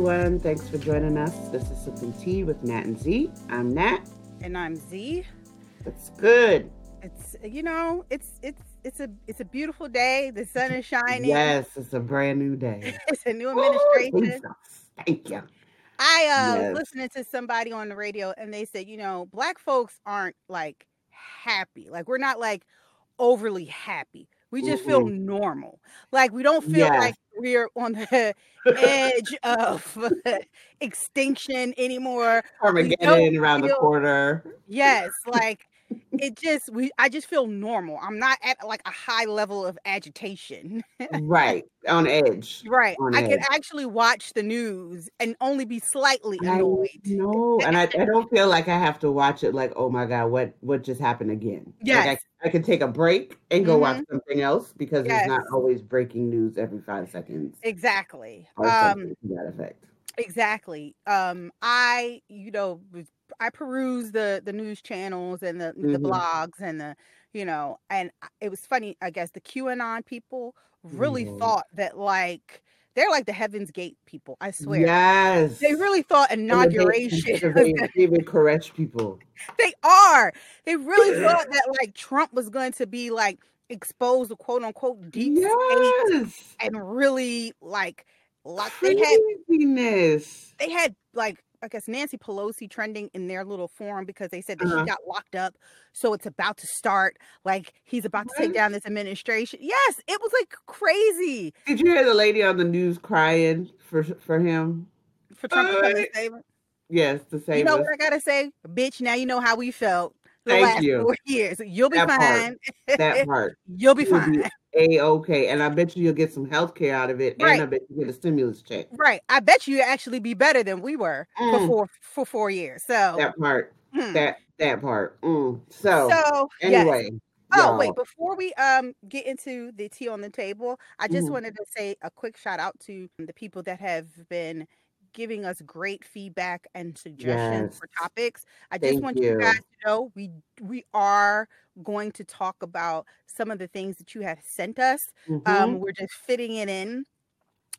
Everyone. Thanks for joining us. This is Sipping Tea with Nat and Z. I'm Nat. And I'm Z. It's good. It's you know, it's it's it's a it's a beautiful day. The sun is shining. Yes, it's a brand new day. it's a new administration. Ooh, Thank you. I uh yes. listening to somebody on the radio and they said, you know, black folks aren't like happy. Like we're not like overly happy. We just mm-hmm. feel normal. Like we don't feel yes. like we're on the edge of extinction anymore. Armageddon around feel, the corner. Yes, like it just we I just feel normal. I'm not at like a high level of agitation. right. On edge. Right. On I edge. can actually watch the news and only be slightly annoyed. No, and I, I don't feel like I have to watch it like, oh my God, what what just happened again? Yes. Like I, I can take a break and go mm-hmm. watch something else because yes. it's not always breaking news every five seconds. Exactly. Um that effect. Exactly. Um, I, you know, I peruse the the news channels and the mm-hmm. the blogs and the you know, and it was funny. I guess the QAnon people really mm-hmm. thought that like they're like the Heaven's Gate people. I swear. Yes, they really thought inauguration. David Koresh people. They are. They really thought that like Trump was going to be like exposed, the quote unquote deep yes. state and really like like they had they had like I guess Nancy Pelosi trending in their little forum because they said that uh-huh. she got locked up. So it's about to start. Like he's about to take down this administration. Yes, it was like crazy. Did you hear the lady on the news crying for for him? For Trump uh, to save him? Yes, to save You know us. what I gotta say? Bitch, now you know how we felt the Thank last you. four years. You'll be that fine. Part. That part. You'll be You'll fine. Be a okay, and I bet you you'll get some health care out of it, right. and I bet you get a stimulus check. Right. I bet you actually be better than we were mm. for four for four years. So that part, hmm. that that part. Mm. So so anyway. Yes. Oh wait! Before we um get into the tea on the table, I just mm. wanted to say a quick shout out to the people that have been giving us great feedback and suggestions yes. for topics. I just Thank want you. you guys to know we we are going to talk about some of the things that you have sent us. Um, mm-hmm. Um, we're just fitting it in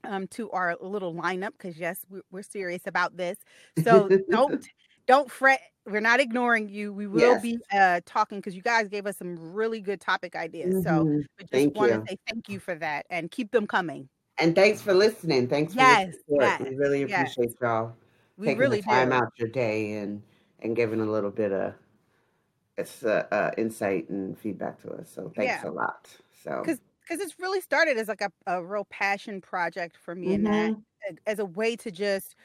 um, to our little lineup because yes, we're, we're, serious about this. So don't don't fret. We're not ignoring you. We will yes. be uh, talking because you guys gave us some really good topic ideas. Mm-hmm. So we just want to say thank you for that and keep them coming. And thanks for listening. Thanks for yes, support. Yes, we really appreciate yes. y'all we taking really the time do. out your day and and giving a little bit of it's uh, uh, insight and feedback to us. So thanks Yeah. a lot. So because because it's really started as like a, a real passion project for me and that Mhm. as a way to just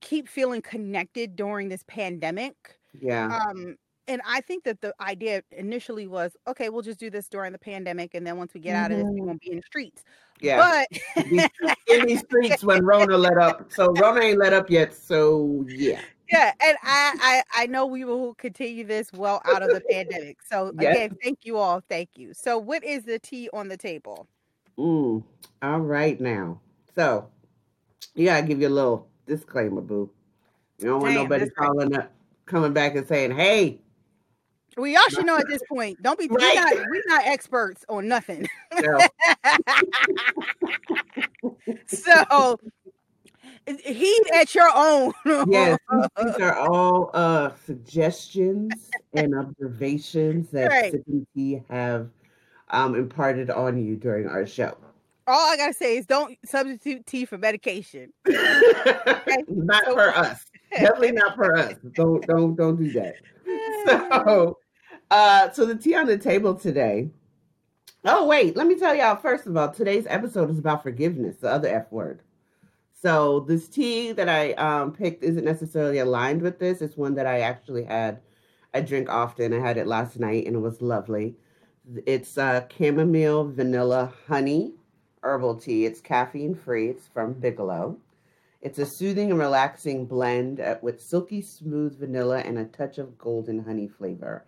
keep feeling connected during this pandemic yeah, um and i think that the idea initially was okay we'll just do this during the pandemic and then once we get out of this we Mhm. won't be in the streets yeah. but in these streets when Rona let up. So Rona ain't let up yet. So yeah. yeah and I, I i know we will continue this well out of the pandemic so Yes. again thank you all thank you so what is the tea on the table Mm. All right now. So you gotta give you a little disclaimer, boo. You don't want Damn, nobody calling up, coming back and saying, "Hey, we all should know at this point don't be Right. we're not we're not experts on nothing no, so heed at your own. yes, these, are all uh suggestions and observations that Right. Have um imparted on you during our show. All I gotta say is don't substitute tea for medication. not for us. Definitely not for us. Don't don't don't do that. So uh so the tea on the table today. Oh wait, let me tell y'all first of all, today's episode is about forgiveness, the other F word. So this tea that I um picked isn't necessarily aligned with this. It's one that I actually had I drink often. I had it last night and it was lovely. It's uh chamomile vanilla honey herbal tea. It's caffeine free. It's from Bigelow. It's a soothing and relaxing blend uh, with silky smooth vanilla and a touch of golden honey flavor.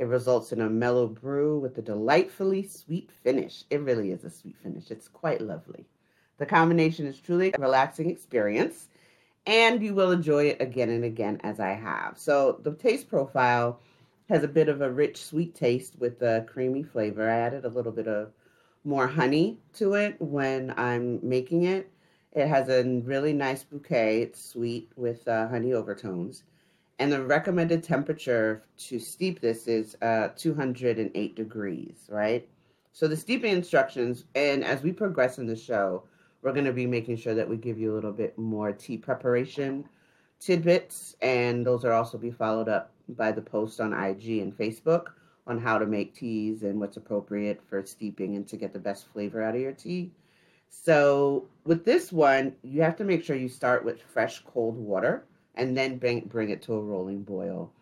It results in a mellow brew with a delightfully sweet finish. It really is a sweet finish. It's quite lovely. The combination is truly a relaxing experience, and you will enjoy it again and again as I have. So, the taste profile has a bit of a rich, sweet taste with a creamy flavor. I added a little bit of more honey to it when I'm making it. It has a really nice bouquet. It's sweet with uh, honey overtones. And the recommended temperature to steep this is uh, 208 degrees, right? So the steeping instructions, and as we progress in the show, we're going to be making sure that we give you a little bit more tea preparation tidbits, and those are also be followed up by the post on IG and Facebook on how to make teas and what's appropriate for steeping and to get the best flavor out of your tea. So with this one, you have to make sure you start with fresh cold water and then bring bring it to a rolling boil.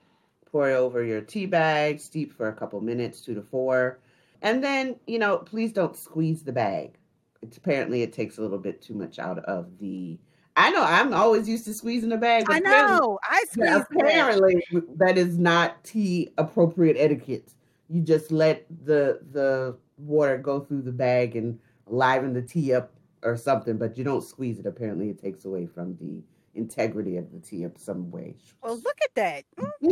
Pour it over your tea bag, steep for a couple minutes, two to four, and then you know please don't squeeze the bag. It's apparently it takes a little bit too much out of the. I know I'm always used to squeezing the bag. I know I squeeze. Apparently, that is not tea appropriate etiquette. You just let the the water go through the bag and liven the tea up or something, but you don't squeeze it. Apparently, it takes away from the integrity of the tea in some way. Well, look at that. Mm-hmm.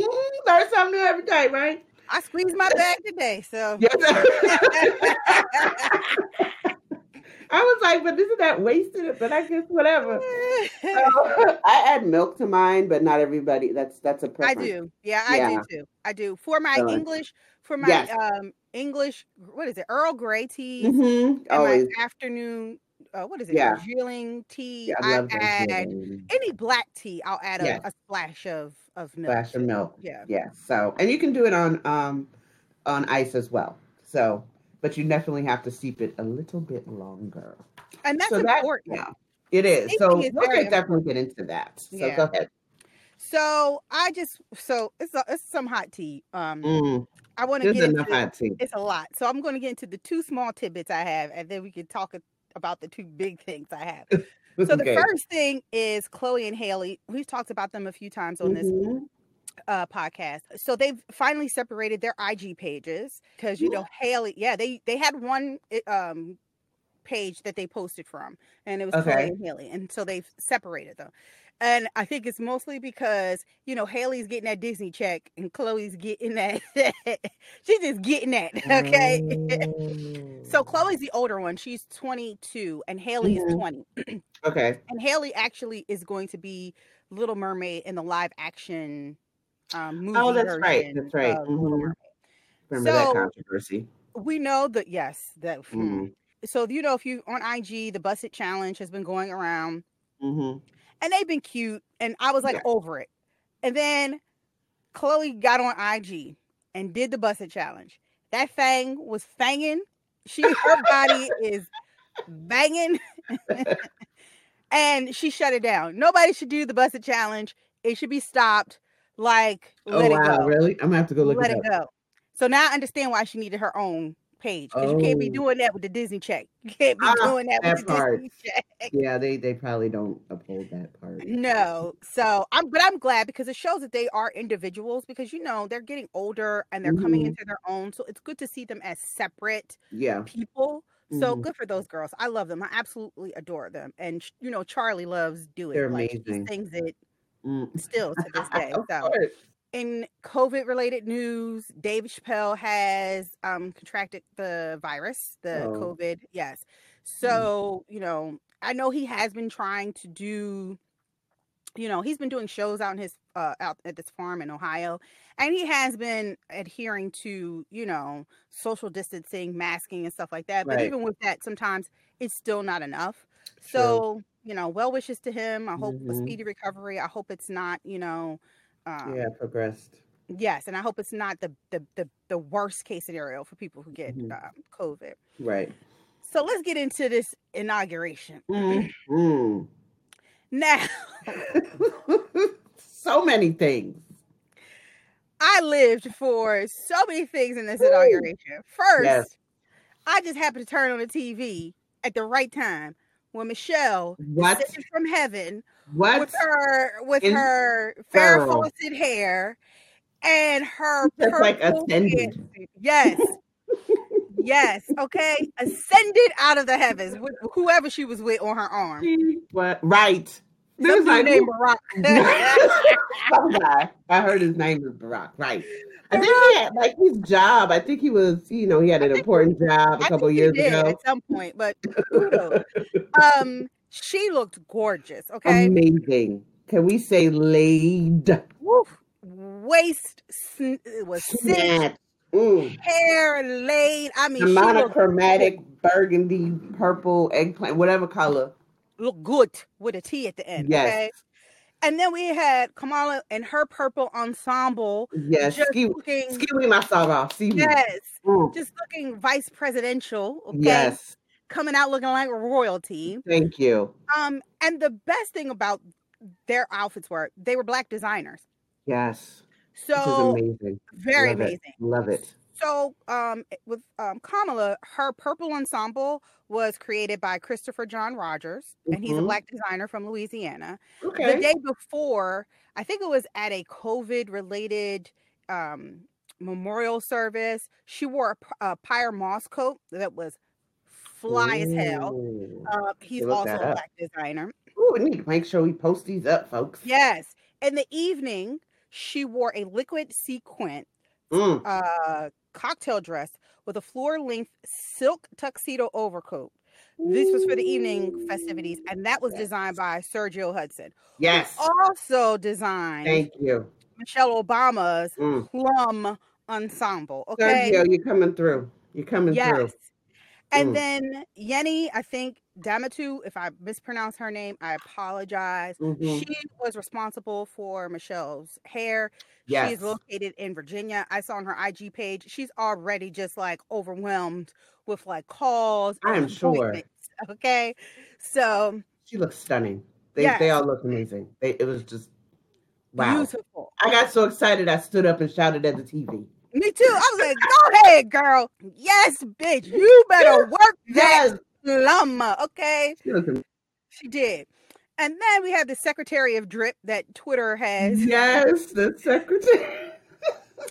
Learn something new every day, right? I squeezed my bag today, so. Yes. I was like, but this isn't that wasted? But I guess whatever. So, I add milk to mine, but not everybody. That's that's a preference. I do. Yeah, I yeah. do too. I do for my so, English for my yes. um English. What is it? Earl Grey tea. Mm-hmm. Always afternoon. Uh, what is it? Yeah. Darjeeling tea. Yeah, I, I add any black tea. I'll add a, yes. a, splash of of milk. Splash of milk. Yeah. Yeah. So, and you can do it on um on ice as well. So but you definitely have to steep it a little bit longer. And that's so important. That, yeah, it is. So is we'll get, definitely get into that. So yeah. go ahead. So I just so it's a, it's some hot tea. Um, mm. I want to get into, hot tea. It's a lot, so I'm going to get into the two small tidbits I have, and then we can talk about the two big things I have. so okay. the first thing is Chloe and Halle. We've talked about them a few times on mm-hmm. this uh podcast. So they've finally separated their IG pages because you know Halle. yeah, they they had one eh, um page that they posted from, and it was okay. Chloe and Halle, and so they've separated them. And I think it's mostly because you know Halle's getting that Disney check and Chloe's getting that. she's just getting that, okay. Mm. so Chloe's the older one; she's 22, and Halle mm-hmm. is 20. okay. And Halle actually is going to be Little Mermaid in the live action um, movie. Oh, that's right. That's right. Mm-hmm. Remember so, that controversy? We know that yes, that. Mm-hmm. So you know, if you on IG, the Busted Challenge has been going around, mm-hmm. And they've been cute, and I was like yeah. over it. And then Chloe got on IG and did the Busted Challenge. That fang was fanging. She her body is banging. and she shut it down. Nobody should do the Busted Challenge. It should be stopped. Like, oh, let wow, it go. Really? I'm gonna have to go look let it, it go. So now I understand why she needed her own page because oh. you can't be oh. doing that with the Disney check. You can't be ah, doing that, that with part. the Disney check. Yeah, they they probably don't uphold that part. No, so I'm but I'm glad because it shows that they are individuals because you know they're getting older and they're mm-hmm. coming into their own. So it's good to see them as separate yeah people. So mm-hmm. good for those girls. I love them. I absolutely adore them. And you know, Charlie loves doing they're like amazing. things that mm. still to this day. so, in COVID related news, Dave Chappelle has um, contracted the virus, the oh. COVID. Yes. So, mm. you know, I know he has been trying to do, you know, he's been doing shows out in his, uh, out at this farm in Ohio, and he has been adhering to, you know, social distancing, masking, and stuff like that. But right. even with that, sometimes it's still not enough. True. So, you know, well wishes to him. I hope mm-hmm. a speedy recovery. I hope it's not, you know, um, yeah, progressed. Yes, and I hope it's not the the the, the worst case scenario for people who get mm-hmm. um, COVID. Right. So let's get into this inauguration. Mm-hmm. Now, so many things. I lived for so many things in this inauguration. First, yes. I just happened to turn on the TV at the right time when Michelle what from heaven what with her with In her Farrah Fawcett hair and her like ascended. Yes. yes. Okay. Ascended out of the heavens with whoever she was with on her arm. Right. There's like name Barack. Some guy. I heard his name was Barack. Right. I think he had like his job. I think he was, you know, he had an important job a couple years ago at some point. But um, She looked gorgeous. Okay. Amazing. Can we say laid? Woof. Waist sn- was snatched. Mm. Hair laid. I mean, the monochromatic burgundy, purple, eggplant, whatever color. Look good with a T at the end. Yes. Okay? And then we had Kamala and her purple ensemble. Yes, just ski, looking, ski my saw See Yes, mm. just looking vice presidential. Okay? Yes, coming out looking like royalty. Thank you. Um, and the best thing about their outfits were they were black designers. Yes. So amazing. Very Love amazing. It. Love it. So um with um Kamala, her purple ensemble was created by Christopher John Rogers, and he's a mm-hmm. black designer from Louisiana. Okay. The day before, I think it was at a COVID related um memorial service, she wore a, a Pyer Moss coat that was fly as hell. Uh, he's also a black designer. Ooh, we need to make sure we post these up, folks. Yes. In the evening, she wore a liquid sequin mm. uh, cocktail dress with a floor length silk tuxedo overcoat. This was for the evening festivities, and that was designed by Sergio Hudson. Yes. Also designed. Thank you. Michelle Obama's mm. plum ensemble. Okay. Sergio, you're coming through. You're coming yes. through. And mm. then Yene, I think Damtew, if I mispronounce her name, I apologize. Mm-hmm. She was responsible for Michelle's hair. Yes. She's located in Virginia. I saw on her IG page, she's already just like overwhelmed with like calls. I am sure. Okay. So she looks stunning. They yes. they all look amazing. They, it was just wow. Beautiful. I got so excited I stood up and shouted at the TV. Me too. I was like, go ahead, girl. Yes, bitch. You better work yes. that llama. Okay. She did. And then we have the Secretary of Drip that Twitter has. Yes, the Secretary.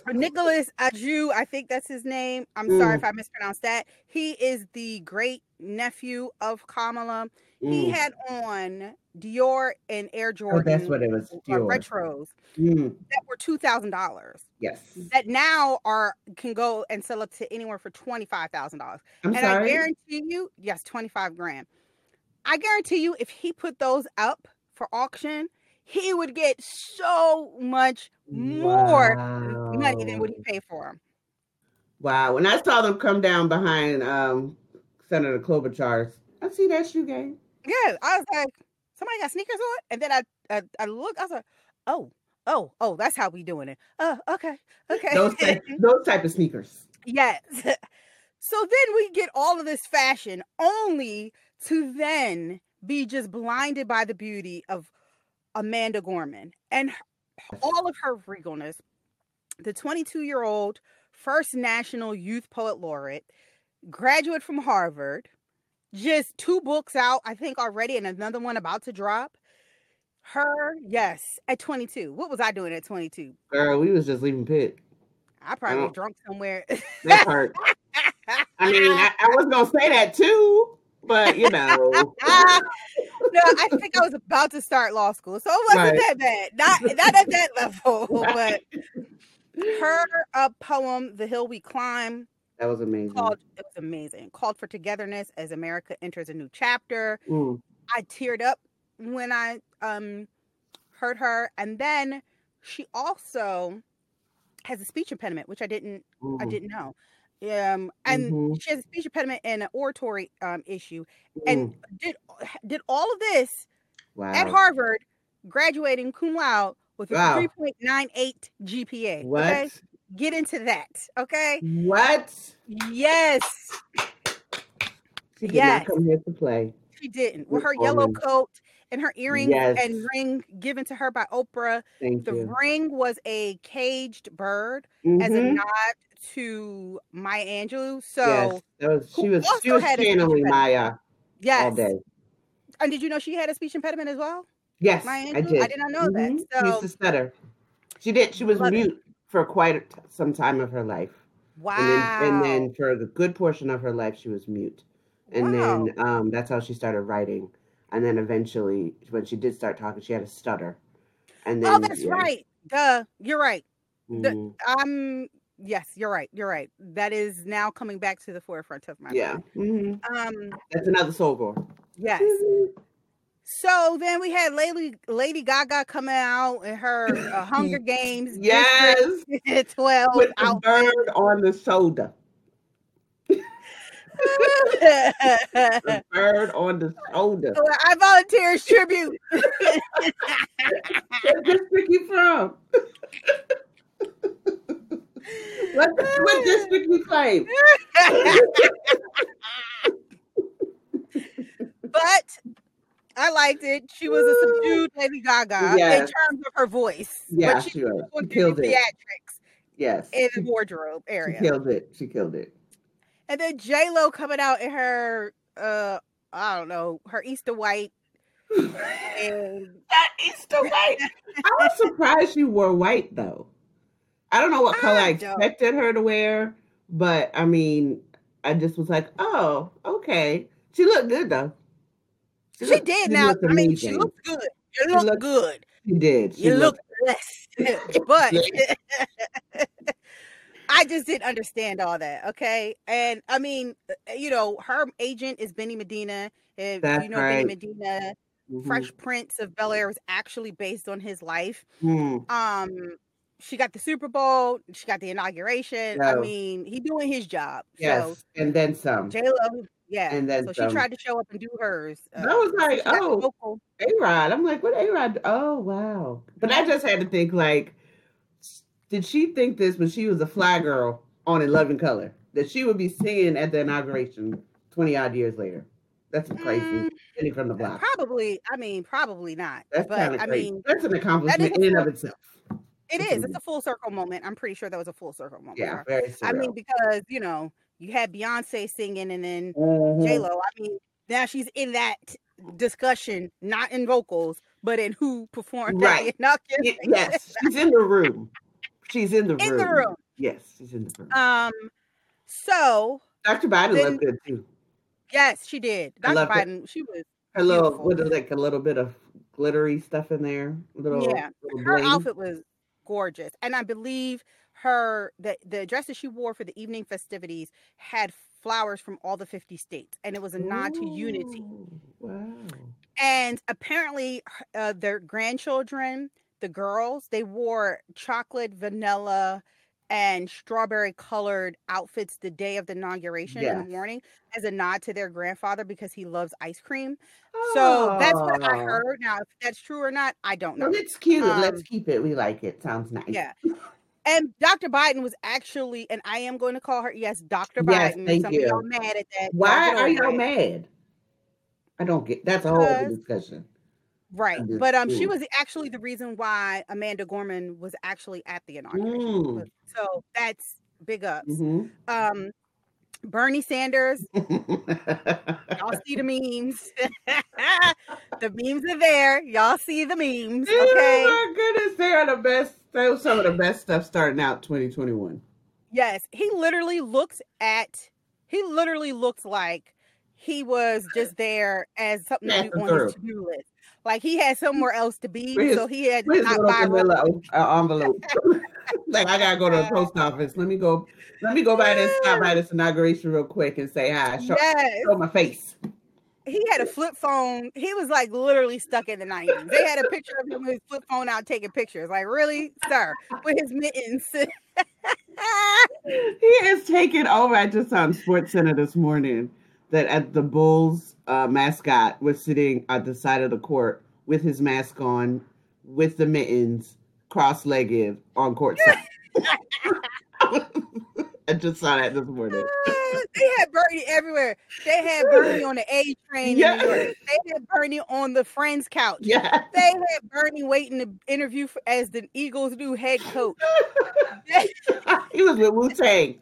Nicholas Aju, I think that's his name. I'm mm. sorry if I mispronounced that. He is the great nephew of Kamala. Mm. He had on Dior and Air Jordan. Oh, that's what it was. Dior. retros mm. that were two thousand dollars. Yes. That now are can go and sell up to anywhere for twenty five thousand dollars. And sorry? I guarantee you, yes, twenty five grand. I guarantee you, if he put those up for auction, he would get so much more wow. money than what he paid for them. Wow. When I saw them come down behind um, Senator Klobuchar's, I see that shoe game. Yeah, I was like, somebody got sneakers on, and then I I, I looked, I was like, oh, oh, oh, that's how we doing it. Oh, okay, okay. Those type, those type of sneakers. Yes. So then we get all of this fashion only to then be just blinded by the beauty of Amanda Gorman and all of her regalness. The 22 year old first national youth poet laureate, graduate from Harvard, just two books out, I think already, and another one about to drop. Her, yes, at 22. What was I doing at 22? Girl, we was just leaving pit. I probably was drunk somewhere. That part. I mean, I, I was gonna say that too, but you know. no, I think I was about to start law school, so it wasn't right. that bad. Not not at that level, right. but her uh, poem, "The Hill We Climb," that was amazing. Called, it was amazing. Called for togetherness as America enters a new chapter. Mm. I teared up when I um heard her, and then she also has a speech impediment, which I didn't mm. I didn't know. Um, and mm-hmm. she has a speech impediment and an oratory um issue, mm. and did did all of this wow. at Harvard, graduating cum laude with a wow. 3.98 GPA. What? Okay? Get into that, okay? What? Yes. She did yes. not come here to play. She didn't. With her yellow coat and her earring yes. and ring given to her by Oprah. Thank the you. ring was a caged bird mm-hmm. as a mm-hmm. nod to Maya Angelou. So yes, was, she was she was channeling Maya yes. all day. And did you know she had a speech impediment as well? Yes, Maya Angelou? I did. I did not know mm-hmm. that. So she used to stutter. She did. She was mute it. for quite some time of her life. Wow. And then, and then, for the good portion of her life, she was mute. And wow. then um, that's how she started writing. And then eventually, when she did start talking, she had a stutter. And oh, then, oh, that's yeah. right. Duh, you're right. Mm-hmm. The, um, Yes, you're right. You're right. That is now coming back to the forefront of my yeah. mind. Mm-hmm. Um, that's another soul girl. Yes. Mm-hmm. so then we had Lady Lady Gaga coming out in her uh, Hunger Games. yes, twelve with the bird on the shoulder. the bird on the shoulder. I volunteer as tribute. Where's district you from? what, what district you claim? but I liked it. She was a subdued Lady Gaga yes. in terms of her voice. Yeah, but she, she, she killed it. Theatrics. Yes, in the wardrobe area. She killed it. She killed it. And then J Lo coming out in her uh I don't know, her Easter white. and that Easter white. I was surprised she wore white though. I don't know what color I, I expected her to wear, but I mean, I just was like, oh, okay. She looked good though. She, she looked, did. She now, I mean, she looked good. You look looked, good. She did. She you look less, but I just didn't understand all that. Okay. And I mean, uh, uh, you know, her agent is Benny Medina. If That's you know right. Benny Medina, mm-hmm. Fresh Prince of Bel Air was actually based on his life. Mm. Um, she got the Super Bowl, she got the inauguration. I mean, he doing his job. Yes, so, and then some. J Lo, yeah. And then so some. she tried to show up and do hers. Uh, I was like, oh, A Rod. I'm like, what A Rod? Oh, wow. But I just had to think like did she think this when she was a fly girl on In Living Color that she would be singing at the inauguration 20 odd years later? That's crazy. Mm, from the block. Probably. I mean, probably not. That's but I mean, that's an accomplishment that in and of itself. It is. It's a full circle moment. I'm pretty sure that was a full circle moment. Yeah, very I mean, because you know, you had Beyonce singing and then mm-hmm. J Lo. I mean, now she's in that discussion, not in vocals, but in who performed right. Yes, she's in the room. She's in the room. In the room. Yes, she's in the room. Um, so Dr. Biden then, looked good too. Yes, she did. Dr. Biden, it. she was a little with like a little bit of glittery stuff in there. Little, yeah, little her outfit was gorgeous, and I believe her the the dress that she wore for the evening festivities had flowers from all the 50 states and it was a nod to unity wow and apparently uh, their grandchildren the girls, they wore chocolate, vanilla, and strawberry colored outfits the day of the inauguration yes. in the morning as a nod to their grandfather because he loves ice cream. Oh. So that's what I heard. Now, if that's true or not, I don't know. Well, it's cute. Um, Let's keep it. We like it. Sounds nice. Yeah. And Dr. Biden was actually, and I am going to call her, yes, Dr. Yes, Biden. Thank Some you. y'all mad at that. Why are y'all mad? I don't get that's a whole other discussion. Right. But um she was actually the reason why Amanda Gorman was actually at the inauguration. Mm. So that's big ups. Mm-hmm. Um Bernie Sanders. y'all see the memes. the memes are there. Y'all see the memes. Oh okay. Oh my goodness, they are the best. They were some of the best stuff starting out 2021. Yes. He literally looks at he literally looks like he was just there as something to do on his to-do list. Like he had somewhere else to be, his, so he had to not buy uh, envelope. like I gotta go to the post office. Let me go. Let me go by this stop by this inauguration real quick and say hi. Show, yes. show my face. He had a flip phone. He was like literally stuck in the 90s. They had a picture of him with his flip phone out taking pictures. Like, really, sir, with his mittens. he is taking over. I just saw on Sports Center this morning that at the Bulls uh, mascot was sitting at the side of the court with his mask on, with the mittens, cross-legged on court side. I just saw that this morning. they had Bernie everywhere. They had Bernie on the A train. Yeah. They had Bernie on the friend's couch. Yeah. They had Bernie waiting to interview for, as the Eagles' new head coach. he was with Wu Tang.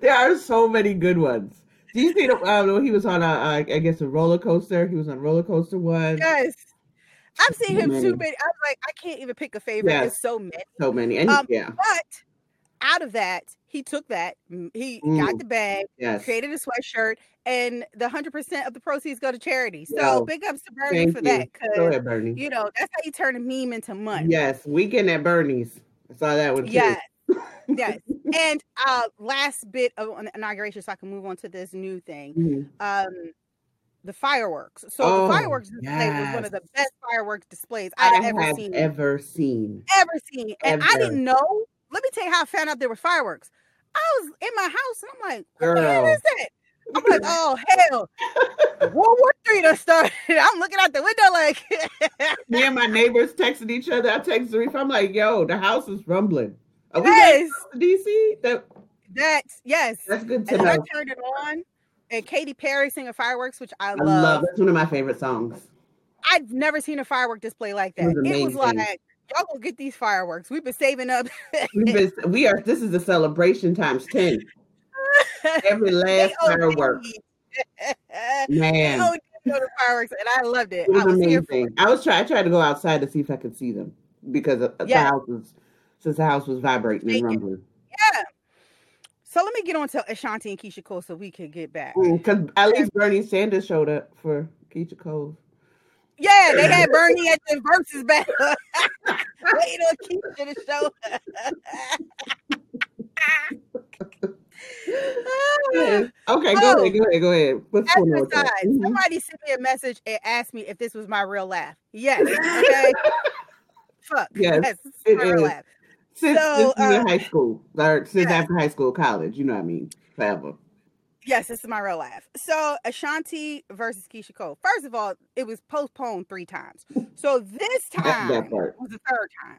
There are so many good ones. Do you see the? Um, he was on a, I guess, a roller coaster. He was on roller coaster one. Yes, I've seen him too many. I'm like, I can't even pick a favorite. Yes. There's so many. So many, and um, yeah. But out of that, he took that. He mm. got the bag. Yes. Created a sweatshirt, and the hundred percent of the proceeds go to charity. So big ups to Bernie for you. that. Go ahead, Bernie. You know that's how you turn a meme into money. Yes, weekend at Bernie's. I saw that one too. Yes. And uh last bit of inauguration, so I can move on to this new thing. Mm-hmm. Um the fireworks. So oh, the fireworks display yes. was one of the best fireworks displays I've ever seen. Ever seen. Ever seen. And ever. I didn't know. Let me tell you how I found out there were fireworks. I was in my house and I'm like, what Girl. is that? I'm like, oh hell, World War Three done started. I'm looking out the window like me and my neighbors texting each other. I text Zarif. I'm like, yo, the house is rumbling. Are yes. DC? That that's yes. That's good to and know. I turned it on and Katy Perry singing fireworks, which I, I love. love. That's one of my favorite songs. I've never seen a firework display like that. It was, it was like y'all gonna get these fireworks. We've been saving up. We've been, we are. This is a celebration times ten. Every last firework. Man. the fireworks, and I loved it. It was, I was amazing. I was trying. I tried to go outside to see if I could see them because uh, yeah. the house was since the house was vibrating and rumbling. Yeah. So let me get on to Ashanti and Keyshia Cole so we can get back. Because mm, at least Bernie Sanders showed up for Keyshia Cole. Yeah, they had Bernie at the Verzuz back. Waiting on Keyshia to show okay, go oh, ahead, go ahead, go ahead. What's going on? Mm-hmm. Somebody sent me a message and asked me if this was my real laugh. Yes. Okay. Fuck. Yes, yes it is. Laugh. Since, so, since uh, high school, or since yeah. after high school, college, you know what I mean? Forever. Yes, this is my real life. So Ashanti versus Keyshia Cole. First of all, it was postponed three times. So this time that, that was the third time.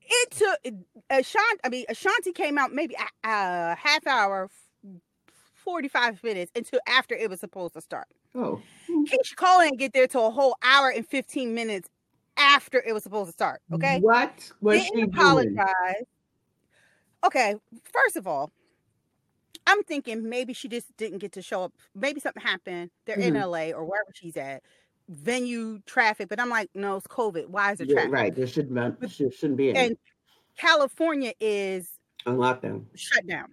It took Ashanti. I mean, Ashanti came out maybe a, a half hour, forty five minutes until after it was supposed to start. Oh, Keyshia Cole didn't get there to a whole hour and fifteen minutes after it was supposed to start. Okay. What was Didn't she apologize. Doing? Okay, first of all, I'm thinking maybe she just didn't get to show up. Maybe something happened. They're mm-hmm. in LA or wherever she's at. Venue traffic, but I'm like, no, it's COVID. Why is there traffic? right, there shouldn't be, shouldn't be any. And California is on lockdown, shut down.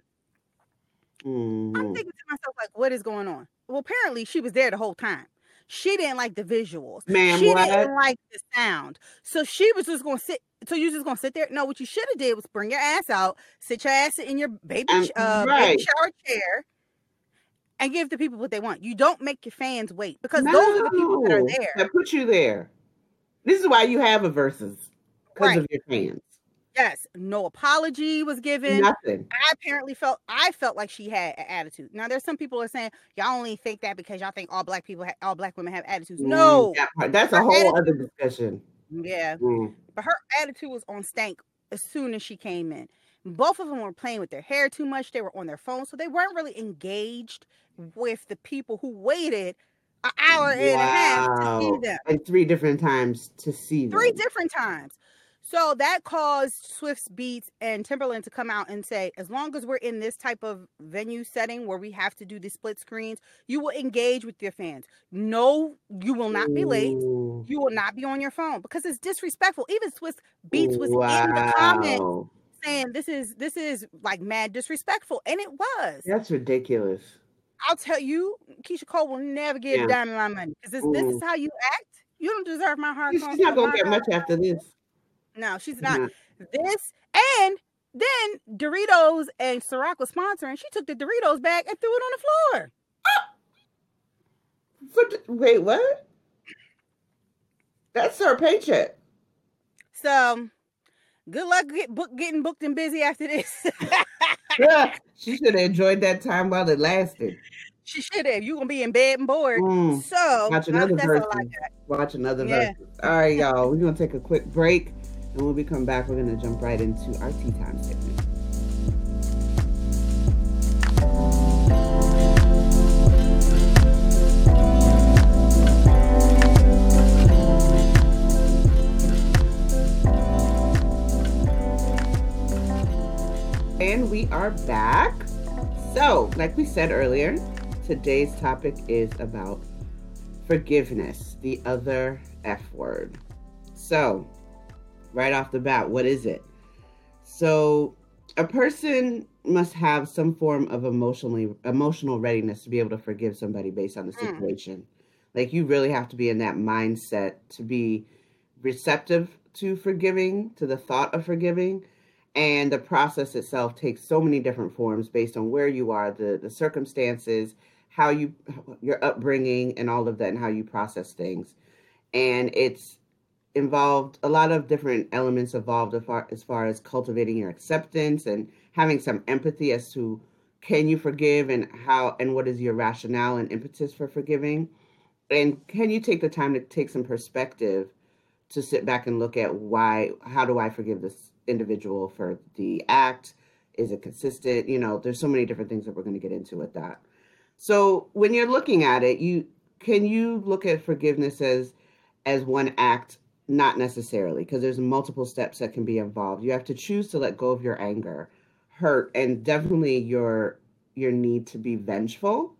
Mm-hmm. I'm thinking to myself, like, what is going on? Well, apparently she was there the whole time. She didn't like the visuals. Man, she what? didn't like the sound. So she was just gonna sit. So you just gonna sit there? No, what you should have did was bring your ass out, sit your ass in your baby, uh, right. baby shower chair, and give the people what they want. You don't make your fans wait because no, those are the people that are there. That put you there. This is why you have a Verzuz because right. of your fans. Yes, no apology was given. Nothing. I apparently felt I felt like she had an attitude. Now there's some people are saying y'all only think that because y'all think all black people, ha- all black women have attitudes. Mm, no, that that's a whole attitude, other discussion. Yeah, mm. but her attitude was on stank as soon as she came in. Both of them were playing with their hair too much. They were on their phones, so they weren't really engaged with the people who waited an hour wow. and a half to see them. And three different times to see them. Three different times. So that caused Swizz Beatz and Timbaland to come out and say, as long as we're in this type of venue setting where we have to do the split screens, you will engage with your fans. No, you will not be late. You will not be on your phone because it's disrespectful. Even Swizz Beatz was wow. in the comments saying this is this is like mad disrespectful, and it was. That's ridiculous. I'll tell you, Keyshia Cole will never get yeah. a dime of my money because this, this is how you act. You don't deserve my heart. She's not gonna get much after this. No, she's not. Mm-hmm. This and then Doritos and Ciroc was sponsoring. She took the Doritos bag and threw it on the floor. Wait, what? That's her paycheck. So, good luck get book, getting booked and busy after this. yeah, she should have enjoyed that time while it lasted. She should have. You gonna be in bed and bored. Mm. So watch another verse. Watch another yeah. verse. All right, y'all. We're gonna take a quick break. And when we come back, we're going to jump right into our tea time segment. And we are back. So, like we said earlier, today's topic is about forgiveness, the other F word. So, right off the bat. What is it? So, a person must have some form of emotionally emotional readiness to be able to forgive somebody based on the hmm. situation. Mm. Like you really have to be in that mindset to be receptive to forgiving, to the thought of forgiving, and the process itself takes so many different forms based on where you are, the the circumstances, how you your upbringing, and all of that, and how you process things. And it's involved a lot of different elements involved as far, as far as cultivating your acceptance and having some empathy as to can you forgive and how and what is your rationale and impetus for forgiving? And can you take the time to take some perspective to sit back and look at why how do i forgive this individual for the act? Is it consistent? You know there's so many different things that we're going to get into with that. So when you're looking at it you can you look at forgiveness as as one act not necessarily because there's multiple steps that can be involved. You have to choose to let go of your anger hurt and definitely your your need to be vengeful.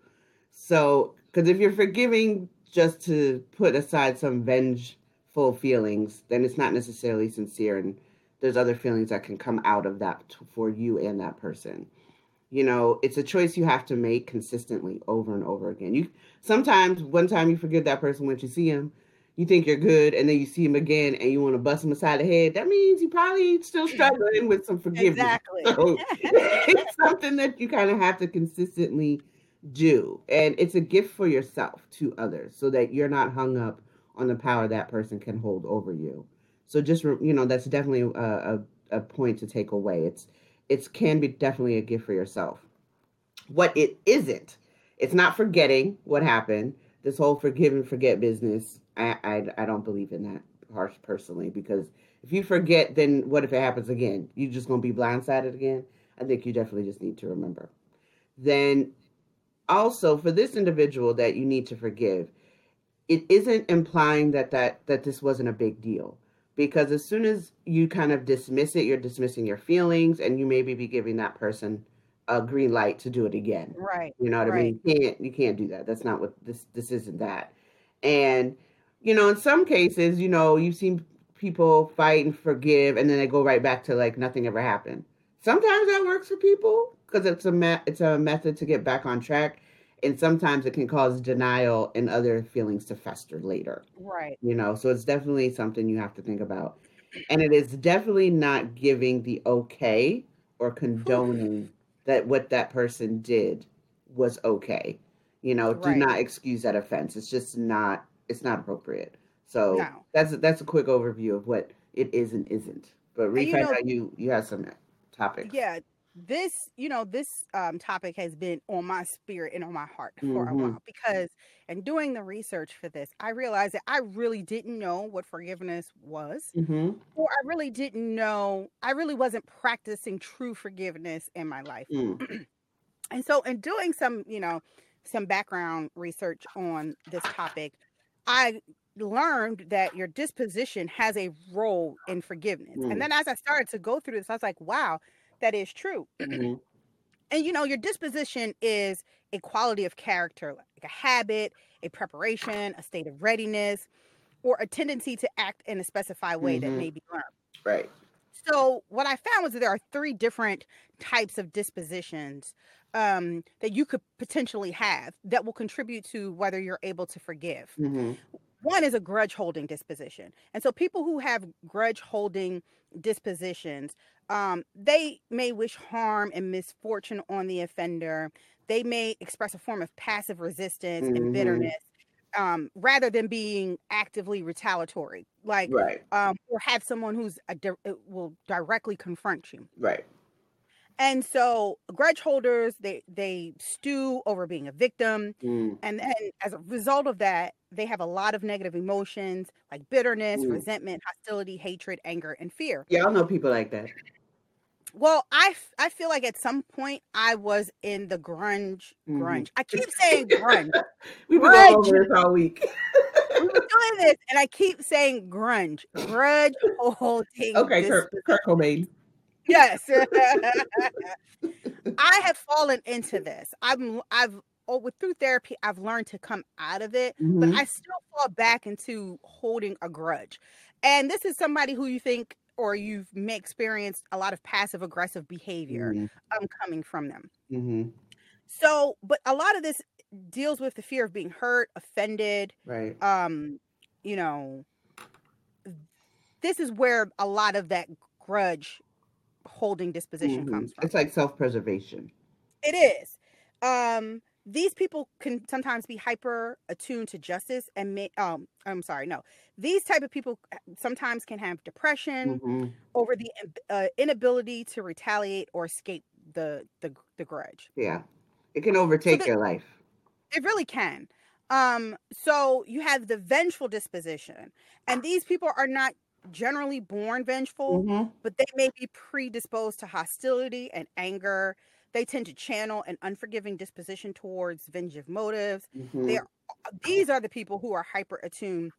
So because if you're forgiving just to put aside some vengeful feelings then it's not necessarily sincere and there's other feelings that can come out of that for you and that person. You know it's a choice you have to make consistently over and over again. You sometimes one time you forgive that person when you see him you think you're good and then you see him again and you want to bust him aside the head, that means you probably still struggling with some forgiveness. Exactly. So it's something that you kind of have to consistently do. And it's a gift for yourself to others so that you're not hung up on the power that person can hold over you. So just, you know, that's definitely a, a, a point to take away. It's, it can be definitely a gift for yourself. What it isn't, it's not forgetting what happened. This whole forgive and forget business I, I, I don't believe in that harsh personally because if you forget, then what if it happens again? You're just gonna be blindsided again? I think you definitely just need to remember. Then also for this individual that you need to forgive, it isn't implying that that that this wasn't a big deal because as soon as you kind of dismiss it, you're dismissing your feelings and you maybe be giving that person a green light to do it again. Right. You know what right. I mean? You can't you can't do that. That's not what this this isn't that. And you know, in some cases, you know, you've seen people fight and forgive, and then they go right back to like nothing ever happened. Sometimes that works for people because it's a me- it's a method to get back on track, and sometimes it can cause denial and other feelings to fester later. Right. You know, so it's definitely something you have to think about, and it is definitely not giving the okay or condoning that what that person did was okay. You know, right. do not excuse that offense. It's just not it's not appropriate. So no. that's that's a quick overview of what it is and isn't. But Reef, you, know, you you have some topics. Yeah, this you know this um, topic has been on my spirit and on my heart for mm-hmm. a while because in doing the research for this, I realized that I really didn't know what forgiveness was, mm-hmm. or I really didn't know. I really wasn't practicing true forgiveness in my life. Mm. and so, in doing some, you know, some background research on this topic, I learned that your disposition has a role in forgiveness. Mm. And then as I started to go through this, I was like, wow, that is true. Mm-hmm. and you know, your disposition is a quality of character, like a habit, a preparation, a state of readiness, or a tendency to act in a specified way mm-hmm. that may be learned. Right. So what I found was that there are three different types of dispositions um, that you could potentially have that will contribute to whether you're able to forgive. Mm-hmm. One is a grudge holding disposition. And so people who have grudge holding dispositions, um, they may wish harm and misfortune on the offender. They may express a form of passive resistance mm-hmm. and bitterness. Um, rather than being actively retaliatory, like, right. um, or have someone who's a di- uh, will directly confront you, right? And so grudge holders, they they stew over being a victim. Mm. And then as a result of that, they have a lot of negative emotions like bitterness, mm. resentment, hostility, hatred, anger, and fear. Yeah, I know people like that. Well, I, I feel like at some point I was in the grunge mm-hmm. grunge. I keep saying grunge. we were going over this all week. we were doing this, and I keep saying grunge, grudge holding. Okay, Kurt, Kurt Cobain. Yes. I have fallen into this. I'm I've oh, with through therapy, I've learned to come out of it, mm-hmm. but I still fall back into holding a grudge. And this is somebody who you think or you've may experienced a lot of passive aggressive behavior mm-hmm. um, coming from them. Mm-hmm. So, but a lot of this deals with the fear of being hurt, offended. Right. Um, you know, this is where a lot of that grudge holding disposition mm-hmm. comes from. It's like self-preservation. It is. Um, these people can sometimes be hyper attuned to justice and may um i'm sorry no. These type of people uh, sometimes can have depression mm-hmm. over the uh, inability to retaliate or escape the the, the grudge. Yeah. It can overtake so your life. It really can. Um so you have the vengeful disposition and these people are not generally born vengeful mm-hmm. but they may be predisposed to hostility and anger they tend to channel an unforgiving disposition towards vengeful motives. Mm-hmm. They are, these are the people who are hyper attuned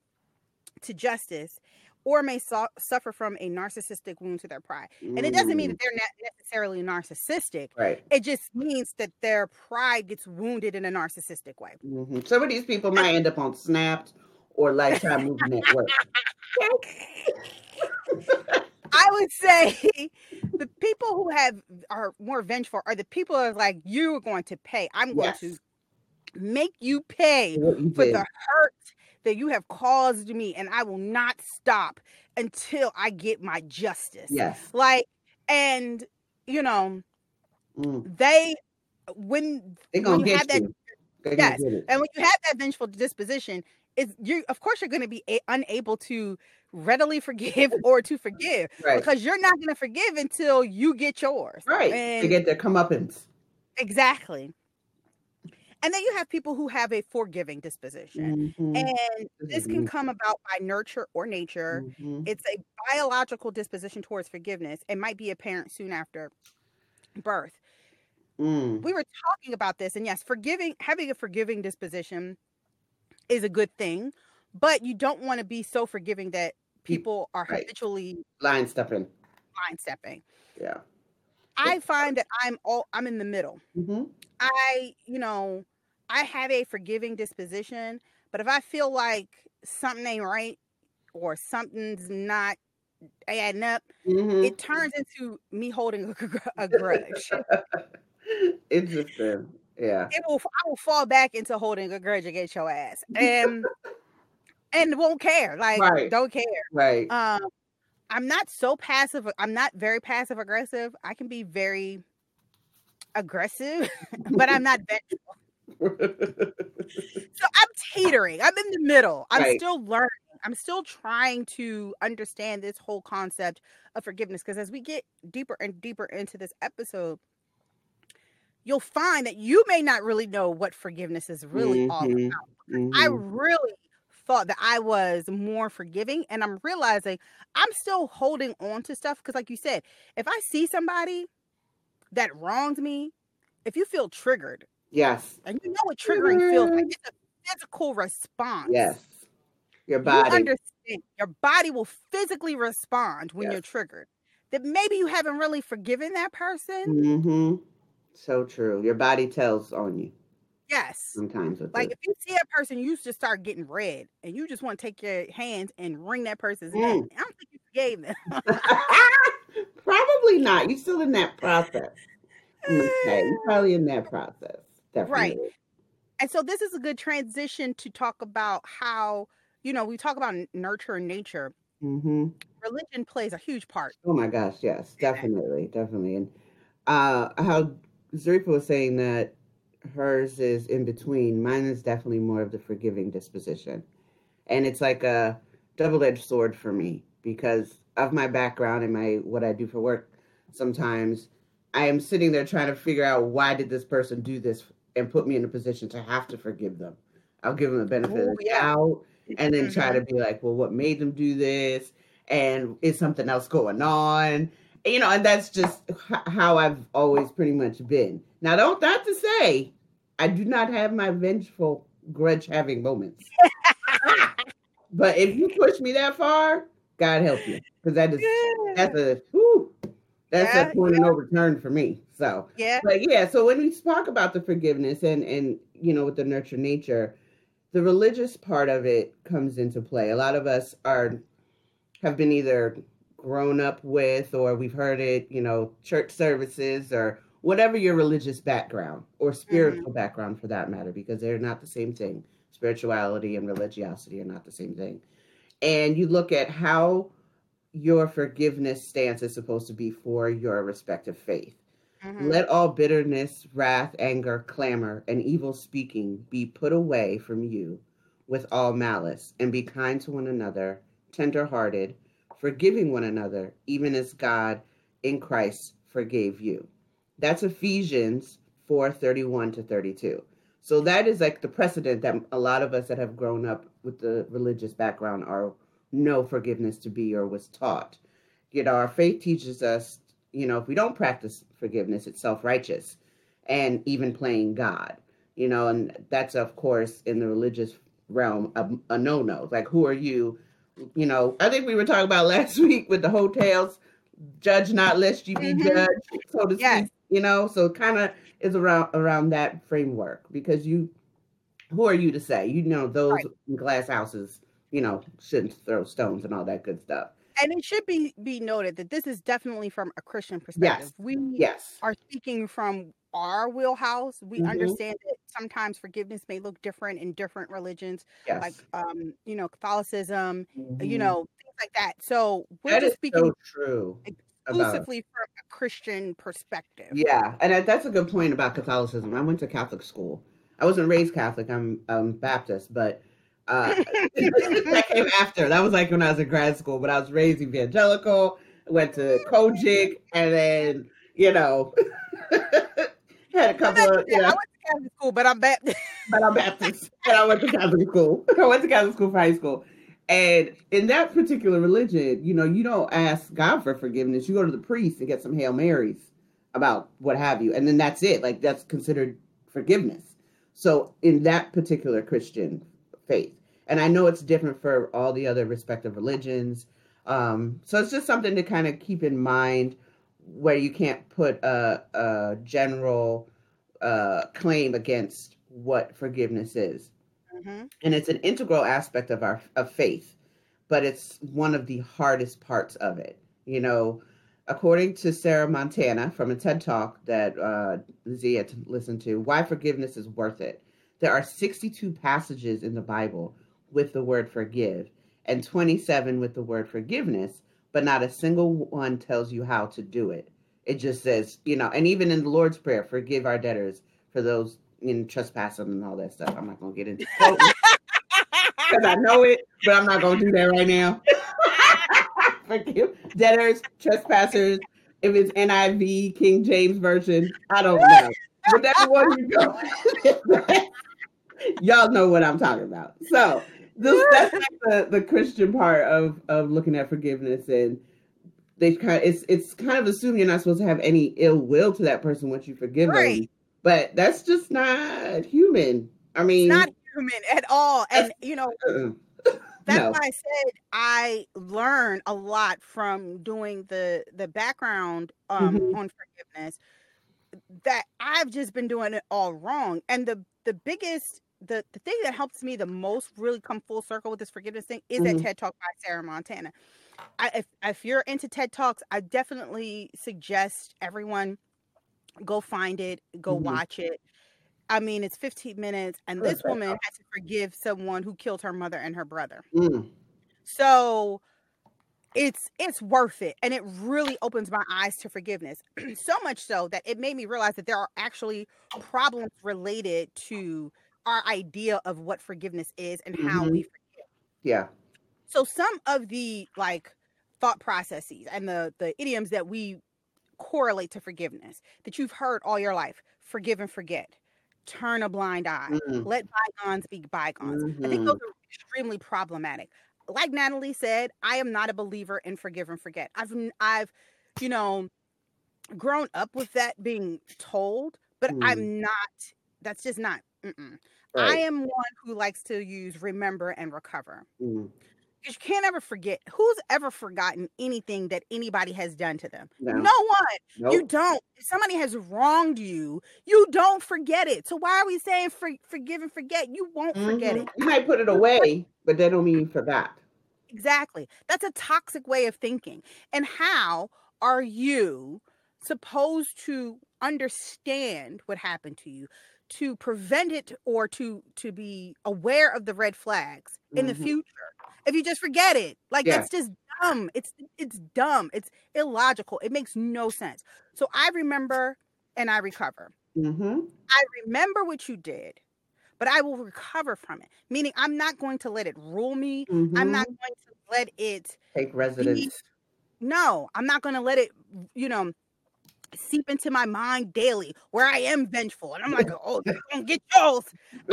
to justice or may suffer from a narcissistic wound to their pride. And it doesn't mean that mm. they're not necessarily narcissistic. Right. It just means that their pride gets wounded in a narcissistic way. Mm-hmm. Some of these people might end up on Snapped or Lifetime Movie Network. I would say the people who have are more vengeful are the people that are like, you are going to pay. I'm going yes. to make you pay you for did. the hurt that you have caused me, and I will not stop until I get my justice. Yes. Like, and you know, mm. they when, they when you have that you. yes, and when you have that vengeful disposition, is you of course you're going to be a- unable to readily forgive or to forgive right. because you're not going to forgive until you get yours right and to get their comeuppance exactly and then you have people who have a forgiving disposition mm-hmm. and this can mm-hmm. come about by nurture or nature mm-hmm. it's a biological disposition towards forgiveness it might be apparent soon after birth mm. we were talking about this and yes forgiving having a forgiving disposition is a good thing, but you don't want to be so forgiving that people are right. habitually line stepping. Line stepping. Yeah. I find that I'm all I'm in the middle. Mm-hmm. I, you know, I have a forgiving disposition, but if I feel like something ain't right or something's not adding up, mm-hmm. it turns into me holding a, a grudge. Interesting. Yeah. It will I will fall back into holding a grudge against your ass. And and won't care. Like right. don't care. Right. Um I'm not so passive. I'm not very passive aggressive. I can be very aggressive, but I'm not vengeful. so I'm teetering. I'm in the middle. I'm right. still learning. I'm still trying to understand this whole concept of forgiveness because as we get deeper and deeper into this episode, you'll find that you may not really know what forgiveness is really mm-hmm. all about. Mm-hmm. I really thought that I was more forgiving, and I'm realizing I'm still holding on to stuff because, like you said, if I see somebody that wrongs me, if you feel triggered, yes, and you know what triggering mm-hmm. feels like, mm-hmm. it's a physical response. Yes, your body. You understand? Your body will physically respond when yes. you're triggered. That maybe you haven't really forgiven that person. Mm-hmm so true. Your body tells on you. Yes. Sometimes. like if you see a person, you just start getting red and you just want to take your hands and wring that person's mm. neck. I don't think you forgave them. probably not. You're still in that process. Okay. You're probably in that process. Definitely. Right. And so this is a good transition to talk about how, you know, we talk about nurture and nature. Mm-hmm. Religion plays a huge part. Oh my gosh, yes, definitely, definitely. And uh how Zarifa was saying that hers is in between. Mine is definitely more of the forgiving disposition. And it's like a double edged sword for me because of my background and my what I do for work. Sometimes I am sitting there trying to figure out why did this person do this and put me in a position to have to forgive them. I'll give them the benefit Ooh, of the yeah. doubt and then try to mm-hmm. be like, well, what made them do this? And is something else going on? you know, and that's just how I've always pretty much been. Now, don't that to say I do not have my vengeful grudge having moments. but if you push me that far, God help you, because that is that's a whew, that's yeah, a point yeah. of no return for me. So yeah, but yeah. So when we talk about the forgiveness and and you know with the nurture nature, the religious part of it comes into play. A lot of us are have been either grown up with or we've heard it, you know, church services or whatever your religious background or spiritual mm-hmm. background for that matter, because they're not the same thing. Spirituality and religiosity are not the same thing. And you look at how your forgiveness stance is supposed to be for your respective faith. Mm-hmm. Let all bitterness, wrath, anger, clamor, and evil speaking be put away from you with all malice, and be kind to one another, tenderhearted, forgiving one another, even as God in Christ forgave you. That's Ephesians 4 31 to 32. So that is like the precedent that a lot of us that have grown up with the religious background are know forgiveness to be or was taught. You know, our faith teaches us, you know, if we don't practice forgiveness, it's self righteous and even playing God, you know, and that's, of course, in the religious realm, a, a no no. Like, who are you? You know, I think we were talking about last week with the hotels, judge not lest you be mm-hmm. judged, so to yes. speak, you know, so kind of is around around that framework because you who are you to say you know those right. glass houses you know shouldn't throw stones and all that good stuff and it should be be noted that this is definitely from a christian perspective yes. we yes. are speaking from our wheelhouse we mm-hmm. understand that sometimes forgiveness may look different in different religions yes. like um you know catholicism mm-hmm. you know things like that so we're that just speaking so true exclusively from a Christian perspective. Yeah, and that's a good point about Catholicism. I went to Catholic school. I wasn't raised Catholic. I'm um, Baptist, but uh, that came after. That was like when I was in grad school. But I was raised evangelical. Went to COGIC, and then you know had a couple of. You know, I went to Catholic school, but I'm Baptist. but I'm Baptist, and I went to Catholic school. I went to Catholic school for high school. And in that particular religion, you know, you don't ask God for forgiveness. You go to the priest and get some Hail Marys about what have you. And then that's it. Like that's considered forgiveness. So in that particular Christian faith, and I know it's different for all the other respective religions. Um, so it's just something to kind of keep in mind where you can't put a, a general uh, claim against what forgiveness is. Mm-hmm. And it's an integral aspect of our of faith, but it's one of the hardest parts of it. You know, according to Sarah Montana from a TED Talk that uh, Z had listened to, why forgiveness is worth it. There are 62 passages in the Bible with the word forgive and 27 with the word forgiveness, but not a single one tells you how to do it. It just says, you know, and even in the Lord's Prayer, forgive our debtors for those in trespassing and all that stuff. I'm not gonna get into because I know it, but I'm not gonna do that right now. Debtors, trespassers. If it's NIV, King James version, I don't know. But Whatever one you go, y'all know what I'm talking about. So this, that's like the, the Christian part of of looking at forgiveness and they kind of it's it's kind of assume you're not supposed to have any ill will to that person once you forgive right. them but that's just not human. I mean, it's not human at all. And you know, that's no. why I said I learned a lot from doing the the background um, mm-hmm. on forgiveness. That I've just been doing it all wrong. And the the biggest the the thing that helps me the most really come full circle with this forgiveness thing is mm-hmm. that TED Talk by Sarah Montana. I, if if you're into TED Talks, I definitely suggest everyone Go find it, go mm-hmm. watch it. I mean, it's 15 minutes, and this woman has to forgive someone who killed her mother and her brother. Mm. So it's it's worth it, and it really opens my eyes to forgiveness. so much so that it made me realize that there are actually problems related to our idea of what forgiveness is and how mm-hmm. we forgive. Yeah. So some of the like thought processes and the the idioms that we correlate to forgiveness that you've heard all your life forgive and forget turn a blind eye mm-hmm. let bygones be bygones mm-hmm. i think those mm-hmm. are extremely problematic like natalie said i am not a believer in forgive and forget i've i've you know grown up with that being told but mm. i'm not that's just not right. i am one who likes to use remember and recover you can't ever forget who's ever forgotten anything that anybody has done to them. No, no one. Nope. You don't. If somebody has wronged you, you don't forget it. So why are we saying for, forgive and forget? You won't mm-hmm. forget it. You might put it away, but that don't mean you forgot. Exactly. That's a toxic way of thinking. And how are you supposed to understand what happened to you? To prevent it or to to be aware of the red flags in mm-hmm. the future if you just forget it. Like yeah. that's just dumb. It's it's dumb. It's illogical. It makes no sense. So I remember and I recover. Mm-hmm. I remember what you did, but I will recover from it. Meaning, I'm not going to let it rule me. Mm-hmm. I'm not going to let it take residence. Be, no, I'm not going to let it, you know, seep into my mind daily where I am vengeful. And I'm like, oh, you're gonna get yours.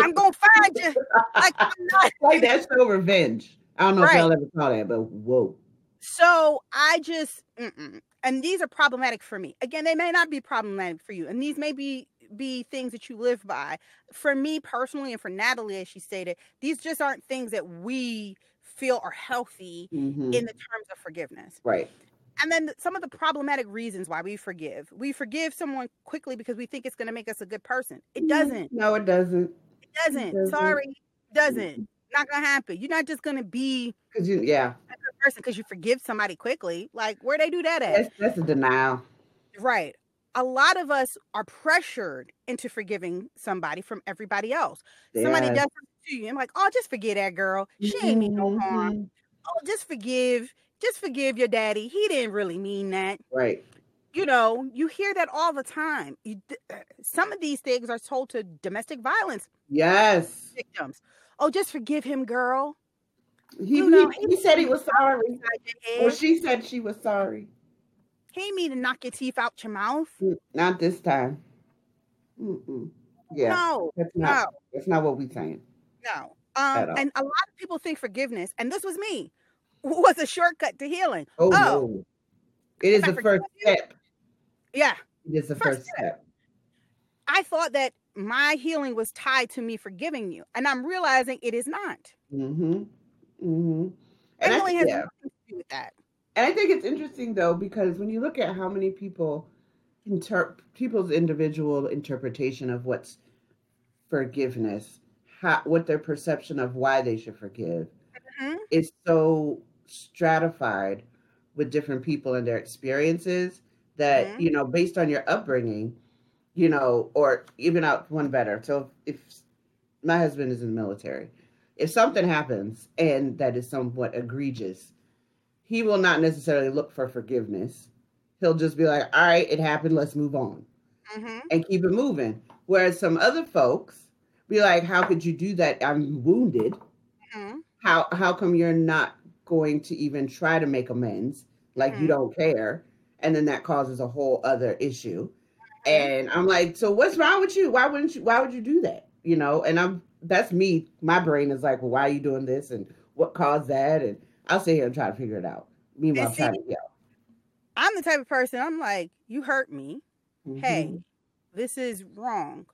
I'm gonna find you. Like, I'm not. like that's so revenge. I don't know right. if y'all ever saw that, but whoa. So I just, mm-mm. and these are problematic for me. Again, they may not be problematic for you, and these may be be things that you live by. For me personally, and for Natalie, as she stated, these just aren't things that we feel are healthy mm-hmm. in the terms of forgiveness. Right. And then some of the problematic reasons why we forgive. We forgive someone quickly because we think it's going to make us a good person. It mm-hmm. doesn't. No, it doesn't. It doesn't. It doesn't. Sorry, it doesn't. Not gonna happen. You're not just gonna be because you, yeah, a good person because you forgive somebody quickly. Like where they do that at? That's, that's a denial. Right. A lot of us are pressured into forgiving somebody from everybody else. Yeah. Somebody does something to you, I'm like, oh, just forget that girl. She ain't mean no harm. Mm-hmm. Oh, just forgive just forgive your daddy. He didn't really mean that. Right. You know, you hear that all the time. You, uh, some of these things are told to domestic violence. Yes. Victims. Oh, just forgive him, girl. He, you know, he, he, said he was sorry. Or she said she was sorry. He mean to knock your teeth out your mouth. Mm, not this time. Mm-mm. Yeah. No. That's not, no. That's not what we're saying. No. Um, and a lot of people think forgiveness, and this was me was a shortcut to healing. Oh, oh. no. It is the first step. Yeah. It is the first, first step. step. I thought that my healing was tied to me forgiving you, and I'm realizing it is not. Mm-hmm. Mm-hmm. And only has yeah. nothing to do with that. And I think it's interesting though because when you look at how many people inter people's individual interpretation of what's forgiveness, how, what their perception of why they should forgive, mm-hmm. is so stratified with different people and their experiences that mm-hmm. you know based on your upbringing you know or even out one better so if my husband is in the military if something happens and that is somewhat egregious he will not necessarily look for forgiveness he'll just be like all right it happened let's move on mm-hmm. and keep it moving whereas some other folks be like how could you do that i'm wounded mm-hmm. how how come you're not going to even try to make amends, like mm-hmm. you don't care. And then that causes a whole other issue. And I'm like, so what's wrong with you? Why wouldn't you why would you do that? You know, and I'm that's me. My brain is like, well, why are you doing this? And what caused that? And I'll sit here and try to figure it out. Meanwhile, I'm trying to yell. I'm the type of person, I'm like, you hurt me. Mm-hmm. Hey, this is wrong.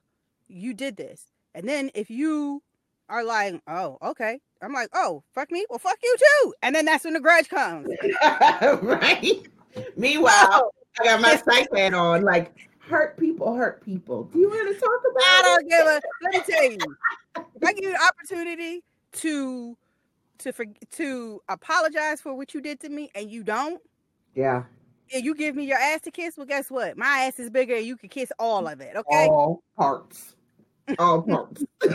You did this. And then if you are like, oh, okay. I'm like, oh, fuck me. Well, fuck you too. And then that's when the grudge comes. right. Meanwhile, I got my psych hat on. Like, hurt people hurt people. Do you want to talk about? I don't give a. Let me tell you. If I give you an opportunity to to for, to apologize for what you did to me, and you don't. Yeah. And you give me your ass to kiss. Well, guess what? My ass is bigger, and you can kiss all of it. Okay. All parts. All parts.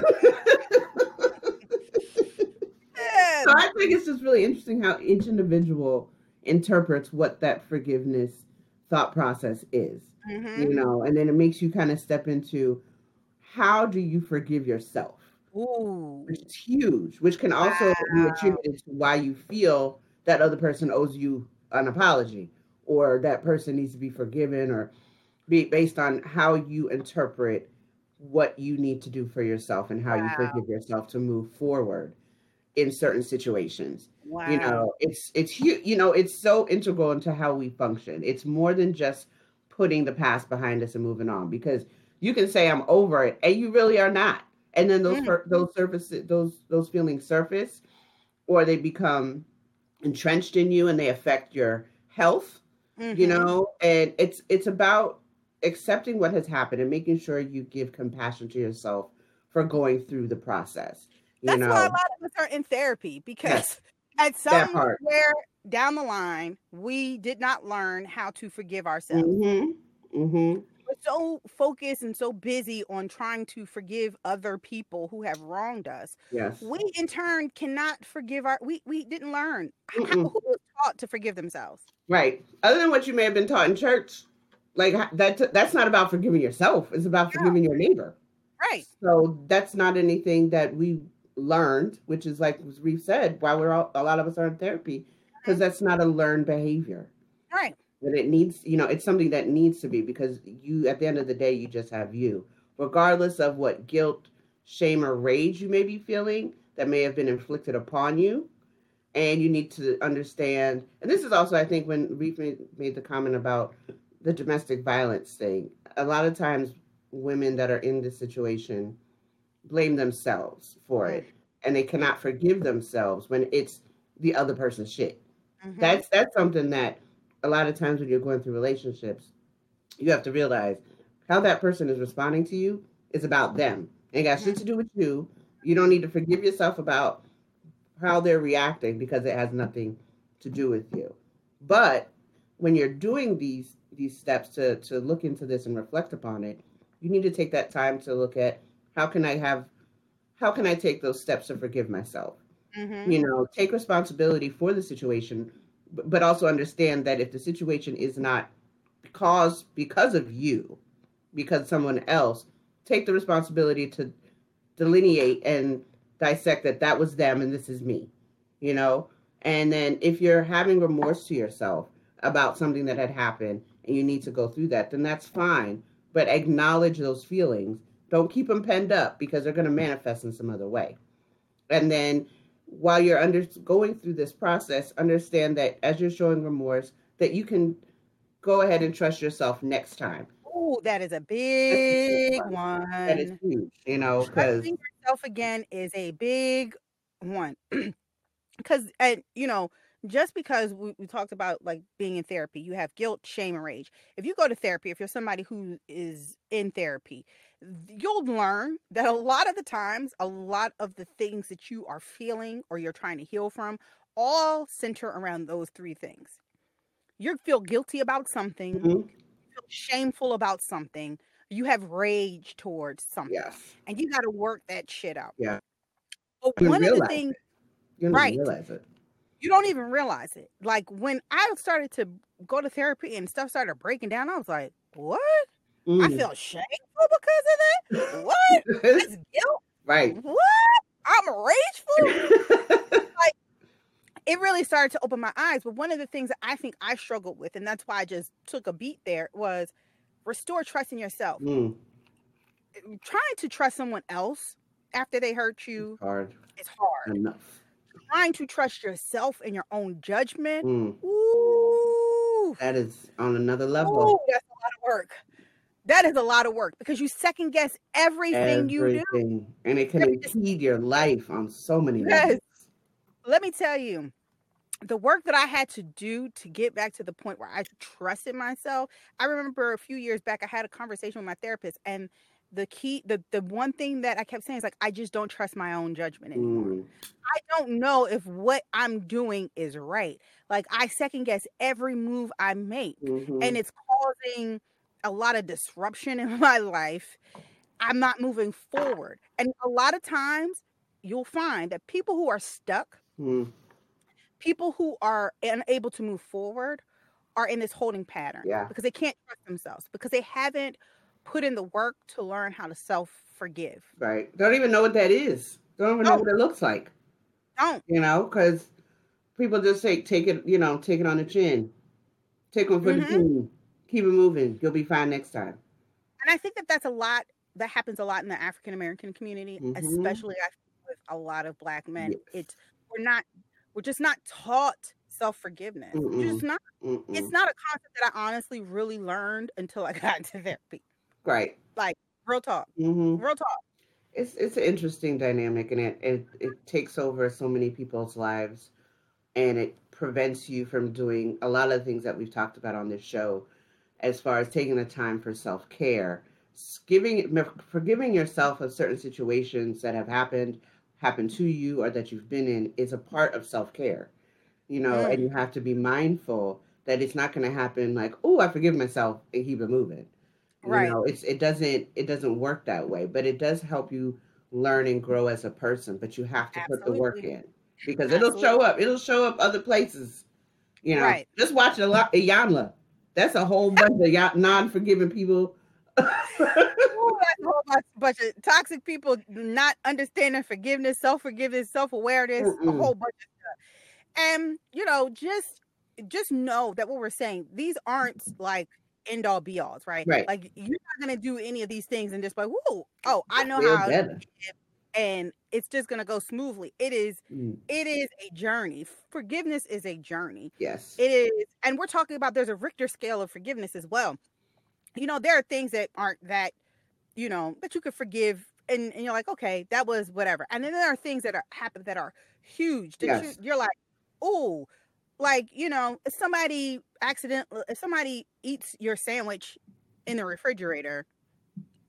So I think it's just really interesting how each individual interprets what that forgiveness thought process is. Mm-hmm. You know, and then it makes you kind of step into how do you forgive yourself? Ooh. Which is huge, which can also wow. be attributed to why you feel that other person owes you an apology or that person needs to be forgiven or be based on how you interpret what you need to do for yourself and how wow. you forgive yourself to move forward in certain situations. Wow. You know, it's it's huge. You know, it's so integral into how we function. It's more than just putting the past behind us and moving on because you can say I'm over it and you really are not. And then those mm-hmm. those surfaces those those feelings surface or they become entrenched in you and they affect your health. Mm-hmm. You know, and it's it's about accepting what has happened and making sure you give compassion to yourself for going through the process. That's know. why a lot of us are in therapy because yes, at somewhere down the line, we did not learn how to forgive ourselves. Mm-hmm. Mm-hmm. We're so focused and so busy on trying to forgive other people who have wronged us. Yes. We in turn cannot forgive our we we didn't learn. How, who taught to forgive themselves. Right. Other than what you may have been taught in church, like that that's not about forgiving yourself. It's about forgiving your neighbor. Right. So that's not anything that we learned, which is like we've said, why we're all, a lot of us are in therapy, because that's not a learned behavior. Right. But it needs, you know, it's something that needs to be because you, at the end of the day, you just have you, regardless of what guilt, shame, or rage you may be feeling that may have been inflicted upon you. And you need to understand, and this is also, I think, when Reef made, made the comment about the domestic violence thing. A lot of times, women that are in this situation blame themselves for it and they cannot forgive themselves when it's the other person's shit. Mm-hmm. That's that's something that a lot of times when you're going through relationships, you have to realize how that person is responding to you is about them. It got shit to do with you. You don't need to forgive yourself about how they're reacting because it has nothing to do with you. But when you're doing these these steps to to look into this and reflect upon it, you need to take that time to look at how can I have how can I take those steps to forgive myself? Mm-hmm. You know, take responsibility for the situation, but also understand that if the situation is not caused because of you, because someone else, take the responsibility to delineate and dissect that that was them and this is me, you know? And then if you're having remorse to yourself about something that had happened and you need to go through that, then that's fine. But acknowledge those feelings don't keep them penned up because they're going to manifest in some other way. And then while you're under going through this process, understand that as you're showing remorse, that you can go ahead and trust yourself next time. Oh, that is a big one. That is huge, you know, because trusting yourself again is a big one. Because, and you know, just because we, we, talked about like being in therapy, you have guilt, shame, and rage. If you go to therapy, if you're somebody who is in therapy, you'll learn that a lot of the times, a lot of the things that you are feeling or you're trying to heal from all center around those three things. You feel guilty about something, mm-hmm. feel shameful about something, you have rage towards something, yes. and you got to work that shit out. Yeah. But one of the things, right? Realize it you don't even realize it. Like when I started to go to therapy and stuff started breaking down, I was like, what? Mm. I feel shameful because of that. What? That's guilt. Right. What? I'm rageful. like it really started to open my eyes. But one of the things that I think I struggled with, and that's why I just took a beat there, was restore trust in yourself. Mm. Trying to trust someone else after they hurt you it's hard. It's hard. Enough trying to trust yourself and your own judgment. Mm. Ooh. That is on another level. Ooh, that's a lot of work. That is a lot of work because you second guess everything, everything. you do. And it can impede your life on so many yes. levels. Let me tell you, the work that I had to do to get back to the point where I trusted myself. I remember a few years back, I had a conversation with my therapist, and the key the the one thing that I kept saying is like I just don't trust my own judgment anymore. Mm. I don't know if what I'm doing is right. Like I second guess every move I make mm-hmm. and it's causing a lot of disruption in my life. I'm not moving forward. And a lot of times you'll find that people who are stuck, mm. people who are unable to move forward are in this holding pattern yeah. because they can't trust themselves because they haven't put in the work to learn how to self forgive. Right. Don't even know what that is. Don't even know what it looks like. Don't. You know, because people just say, take it, you know, take it on the chin. Take one for mm-hmm. the team. Keep it moving. You'll be fine next time. And I think that that's a lot, that happens a lot in the African American community, mm-hmm. especially with a lot of black men. Yes. It's, we're not, we're just not taught self forgiveness. It's not. Mm-mm. It's not a concept that I honestly really learned until I got into therapy. Right. Like real talk. Mm-hmm. Real talk. It's it's an interesting dynamic, and it, it it takes over so many people's lives, and it prevents you from doing a lot of things that we've talked about on this show, as far as taking the time for self care, giving forgiving yourself of certain situations that have happened happened to you or that you've been in is a part of self care, you know, mm. and you have to be mindful that it's not going to happen like, oh, I forgive myself and keep it moving Right. You know, it's it doesn't it doesn't work that way, but it does help you learn and grow as a person. But you have to Absolutely. put the work in because Absolutely. it'll show up. It'll show up other places. You know, right. just watch a lot Iyanla. That's a whole bunch of non-forgiving people. Ooh, bunch, bunch of toxic people not understanding forgiveness, self-forgiveness, self-awareness, Mm-mm. a whole bunch of stuff. And you know, just just know that what we're saying, these aren't like end all be alls, right? Right. Like you're not gonna do any of these things and just like, whoa, oh, I know how and it's just gonna go smoothly. It is mm. it is a journey. Forgiveness is a journey. Yes. It is, and we're talking about there's a Richter scale of forgiveness as well. You know, there are things that aren't that, you know, that you could forgive and, and you're like, okay, that was whatever. And then there are things that are happen that are huge that yes. you, you're like, oh, like you know somebody accident if somebody eats your sandwich in the refrigerator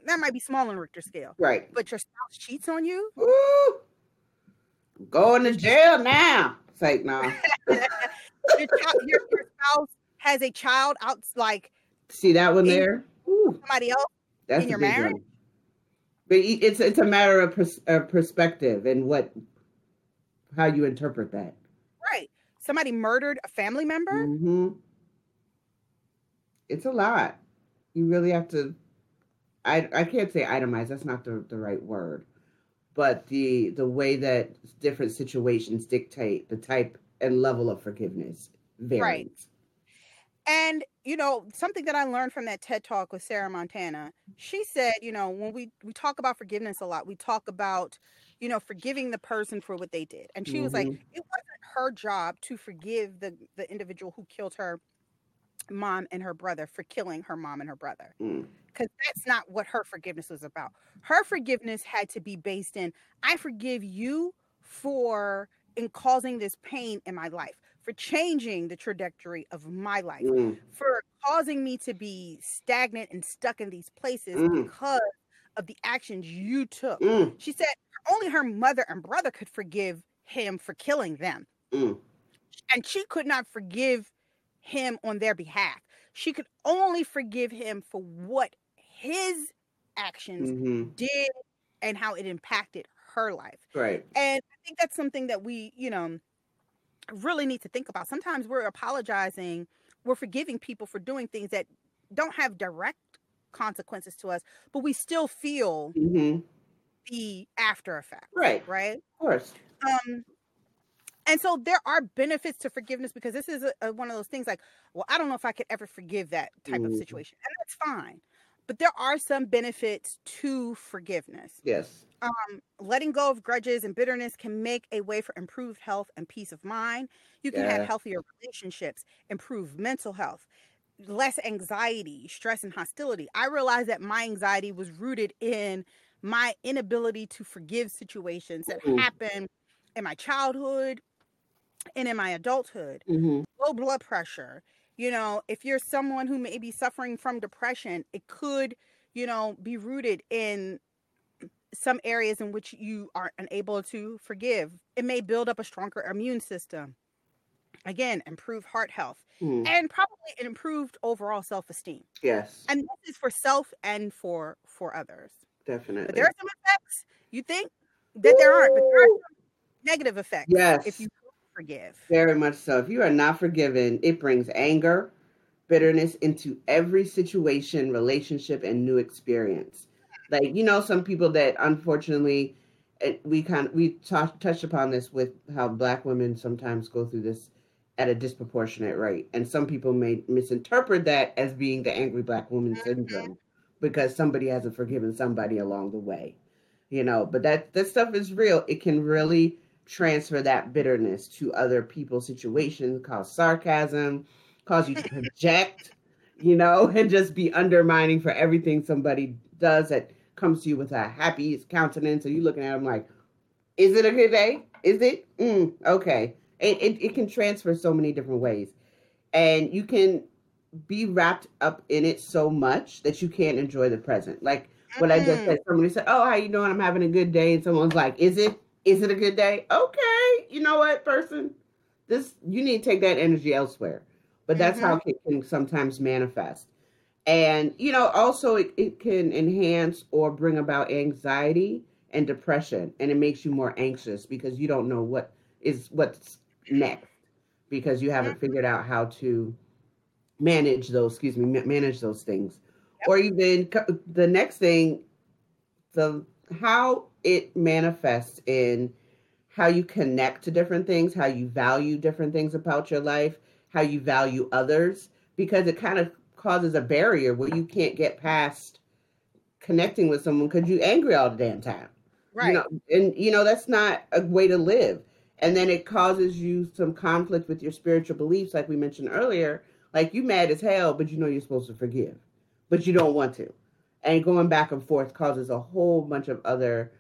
that might be small on richter scale right. but your spouse cheats on you? Ooh, going to jail now. It's like no your, child, your, your, spouse has a child out like see that one there? Ooh. somebody else That's in your marriage one. but it's it's a matter of pers- uh, perspective and what how you interpret that. Right. Somebody murdered a family member. Mm-hmm. It's a lot. You really have to. I I can't say itemize. That's not the the right word. But the the way that different situations dictate the type and level of forgiveness varies. Right. And you know something that I learned from that TED talk with Sarah Montana. She said, you know, when we we talk about forgiveness a lot, we talk about you know forgiving the person for what they did, and she mm-hmm. was like, mm-hmm. it wasn't her job to forgive the the individual who killed her mom and her brother for killing her mom and her brother because mm. that's not what her forgiveness was about her forgiveness had to be based in i forgive you for in causing this pain in my life for changing the trajectory of my life mm. for causing me to be stagnant and stuck in these places mm. because of the actions you took mm. she said only her mother and brother could forgive him for killing them Mm. And she could not forgive him on their behalf. She could only forgive him for what his actions mm-hmm. did and how it impacted her life. Right. And I think that's something that we, you know, really need to think about. Sometimes we're apologizing, we're forgiving people for doing things that don't have direct consequences to us, but we still feel mm-hmm. the after effect. Right. Right. Of course. Um, and so there are benefits to forgiveness because this is a, a, one of those things like, well, I don't know if I could ever forgive that type mm. of situation. And that's fine. But there are some benefits to forgiveness. Yes. Um, letting go of grudges and bitterness can make a way for improved health and peace of mind. You can yeah. have healthier relationships, improve mental health, less anxiety, stress, and hostility. I realized that my anxiety was rooted in my inability to forgive situations that mm. happen in my childhood and in my adulthood. Mm-hmm. Low blood pressure. You know, if you're someone who may be suffering from depression, it could, you know, be rooted in some areas in which you are unable to forgive. It may build up a stronger immune system. Again, improve heart health mm. and probably an improved overall self-esteem. Yes. And this is for self and for for others. Definitely. But there are some effects you think that there aren't, but there are some negative effects. Yes. If you forgive. Very much so. If you are not forgiven, it brings anger, bitterness into every situation, relationship, and new experience. Like you know, some people that unfortunately, we kind of, we t- touched upon this with how Black women sometimes go through this at a disproportionate rate, and some people may misinterpret that as being the angry Black woman mm-hmm. syndrome because somebody hasn't forgiven somebody along the way. You know, but that that stuff is real. It can really transfer that bitterness to other people's situations, cause sarcasm, cause you to project, you know, and just be undermining for everything somebody does that comes to you with a happy countenance. And you looking at them like, is it a good day? Is it? Mm, okay. It, it, it can transfer so many different ways. And you can be wrapped up in it so much that you can't enjoy the present. Like what. I just mm. said, somebody said, Oh, how you doing? I'm having a good day. And someone's like, Is it? Is it a good day? Okay. You know what, person? This you need to take that energy elsewhere. But that's mm-hmm. how it can sometimes manifest. And you know, also it, it can enhance or bring about anxiety and depression. And it makes you more anxious because you don't know what is what's next. because you haven't mm-hmm. figured out how to manage those, excuse me, manage those things. Yep. Or even the next thing, the how it manifests in how you connect to different things, how you value different things about your life, how you value others, because it kind of causes a barrier where you can't get past connecting with someone because you're angry all the damn time. Right. You know, and you know, that's not a way to live. And then it causes you some conflict with your spiritual beliefs, like we mentioned earlier. Like you mad as hell, but you know you're supposed to forgive, but you don't want to. And going back and forth causes a whole bunch of other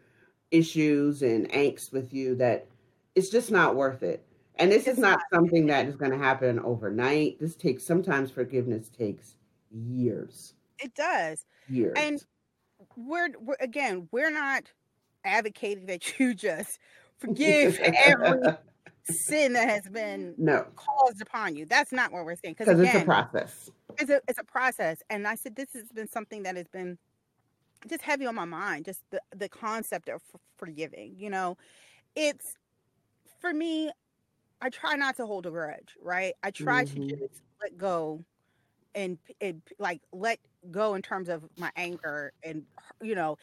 issues and angst with you that it's just not worth it. And this it's is not, not something that is going to happen overnight. This takes sometimes forgiveness takes years. It does. Years. And we're, we're again, we're not advocating that you just forgive every sin that has been no caused upon you. That's not what we're saying. Because it's a process. It's a it's a process. And I said this has been something that has been just heavy on my mind. Just the the concept of forgiving. You know, it's for me. I try not to hold a grudge. Right. I try mm-hmm. to just let go and, and like let go in terms of my anger and you know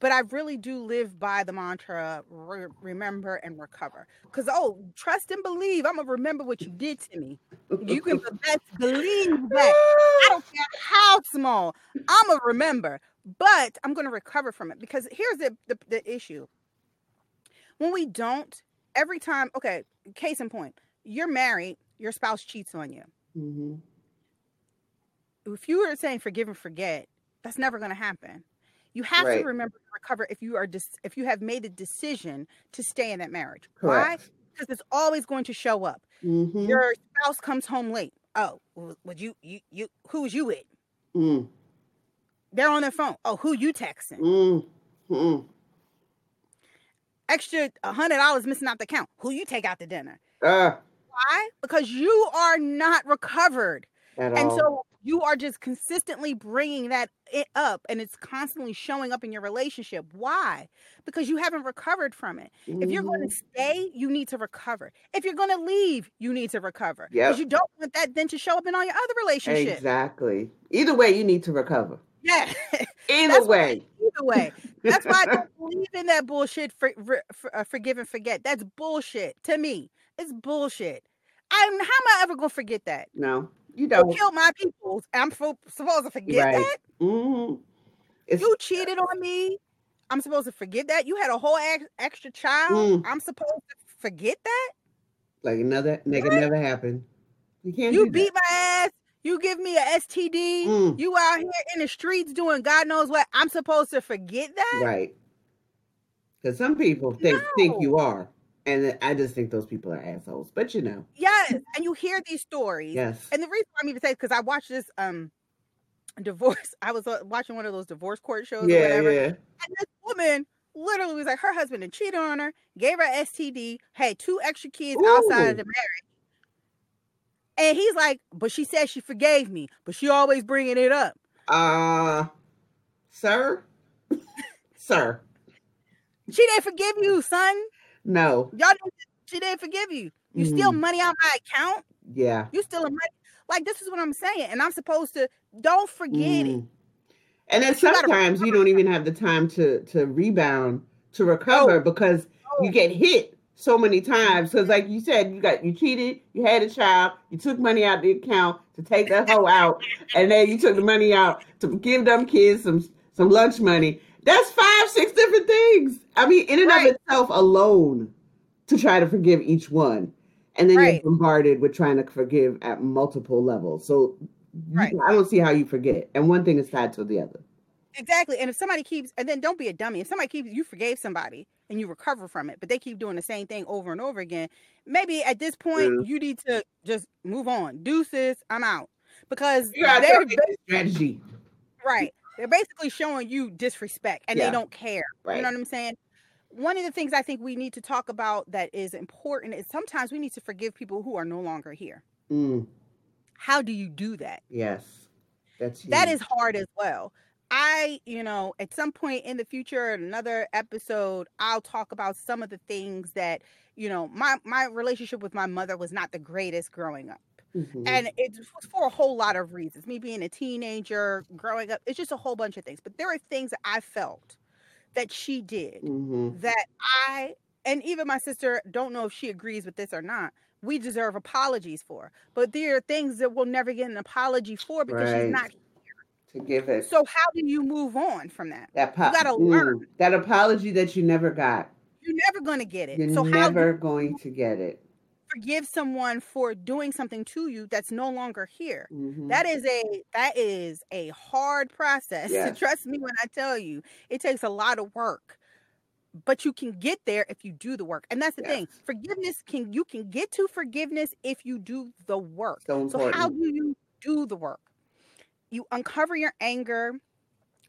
but I really do live by the mantra re- remember and recover. Because, oh, trust and believe. I'm to remember what you did to me. You can best believe that. I don't care how small. I'm to remember, but I'm going to recover from it. Because here's the, the, the, issue when we don't, every time, okay, case in point, you're married, your spouse cheats on you. Mm-hmm. If you were saying forgive and forget, that's never going to happen you have right. to remember to recover if you are dis- if you have made a decision to stay in that marriage. Correct. Why? Because it's always going to show up. Mm-hmm. Your spouse comes home late. Oh, would you you you who's you with? Mm. They're on their phone. Oh, who you texting? Mm-hmm. Extra hundred dollars missing out the count. Who you take out to dinner? Uh. Why? Because you are not recovered. And all. so you are just consistently bringing that up and it's constantly showing up in your relationship. Why? Because you haven't recovered from it. Mm-hmm. If you're going to mm-hmm. stay, you need to recover. If you're going to leave, you need to recover. Yeah. Because you don't want that then to show up in all your other relationships. Exactly. Either way, you need to recover. Yeah. Either way. Why, either way. That's why I don't believe in that bullshit for, for, for uh, forgive and forget. That's bullshit to me. It's bullshit. I'm how am I ever gonna forget that? No. You don't kill my people. I'm supposed to forget right. that. Mm-hmm. You cheated on me. I'm supposed to forget that. You had a whole ex- extra child. Mm. I'm supposed to forget that. Like another nigga never happened. You can't. You beat that. my ass. You give me a STD. Mm. You out here in the streets doing God knows what. I'm supposed to forget that. Right. Because some people think no. think you are. And I just think those people are assholes. But you know. Yes. And you hear these stories. Yes. And the reason I'm even saying because I watched this um divorce. I was uh, watching one of those divorce court shows yeah, or whatever. Yeah. And this woman literally was like her husband had cheated on her, gave her STD, had two extra kids Ooh. outside of the marriage. And he's like, but she said she forgave me, but she always bringing it up. Uh, sir, sir, she didn't forgive you, son. No. Y'all she didn't forgive you. You mm. steal money out my account. Yeah. You steal money. Like this is what I'm saying. And I'm supposed to don't forget mm. it. And then sometimes you, you don't even have the time to to rebound to recover because you get hit so many times. Because like you said, you got you cheated, you had a child, you took money out the account to take that hoe out, and then you took the money out to give them kids some some lunch money. That's five, six different things. I mean, in and right. of itself alone, to try to forgive each one. And then right. you're bombarded with trying to forgive at multiple levels. So right. you, I don't see how you forget. And one thing is tied to the other. Exactly. And if somebody keeps, and then don't be a dummy. If somebody keeps, you forgave somebody and you recover from it, but they keep doing the same thing over and over again, maybe at this point mm. you need to just move on. Deuces, I'm out. Because they're strategy. Right. They're basically showing you disrespect and yeah. they don't care. Right. You know what I'm saying? One of the things I think we need to talk about that is important is sometimes we need to forgive people who are no longer here. Mm. How do you do that? Yes. That's huge. that is hard as well. I, you know, at some point in the future, in another episode, I'll talk about some of the things that, you know, my my relationship with my mother was not the greatest growing up. Mm-hmm. And it was for a whole lot of reasons. Me being a teenager, growing up, it's just a whole bunch of things. But there are things that I felt that she did mm-hmm. that I and even my sister don't know if she agrees with this or not. We deserve apologies for. But there are things that we'll never get an apology for because right. she's not to give it. So how do you move on from that? That po- you gotta mm, learn that apology that you never got. You're never going to get it. You're so never going to get it. Forgive someone for doing something to you that's no longer here. Mm-hmm. That is a that is a hard process. Yes. Trust me when I tell you, it takes a lot of work. But you can get there if you do the work. And that's the yes. thing. Forgiveness can you can get to forgiveness if you do the work. So, so how do you do the work? You uncover your anger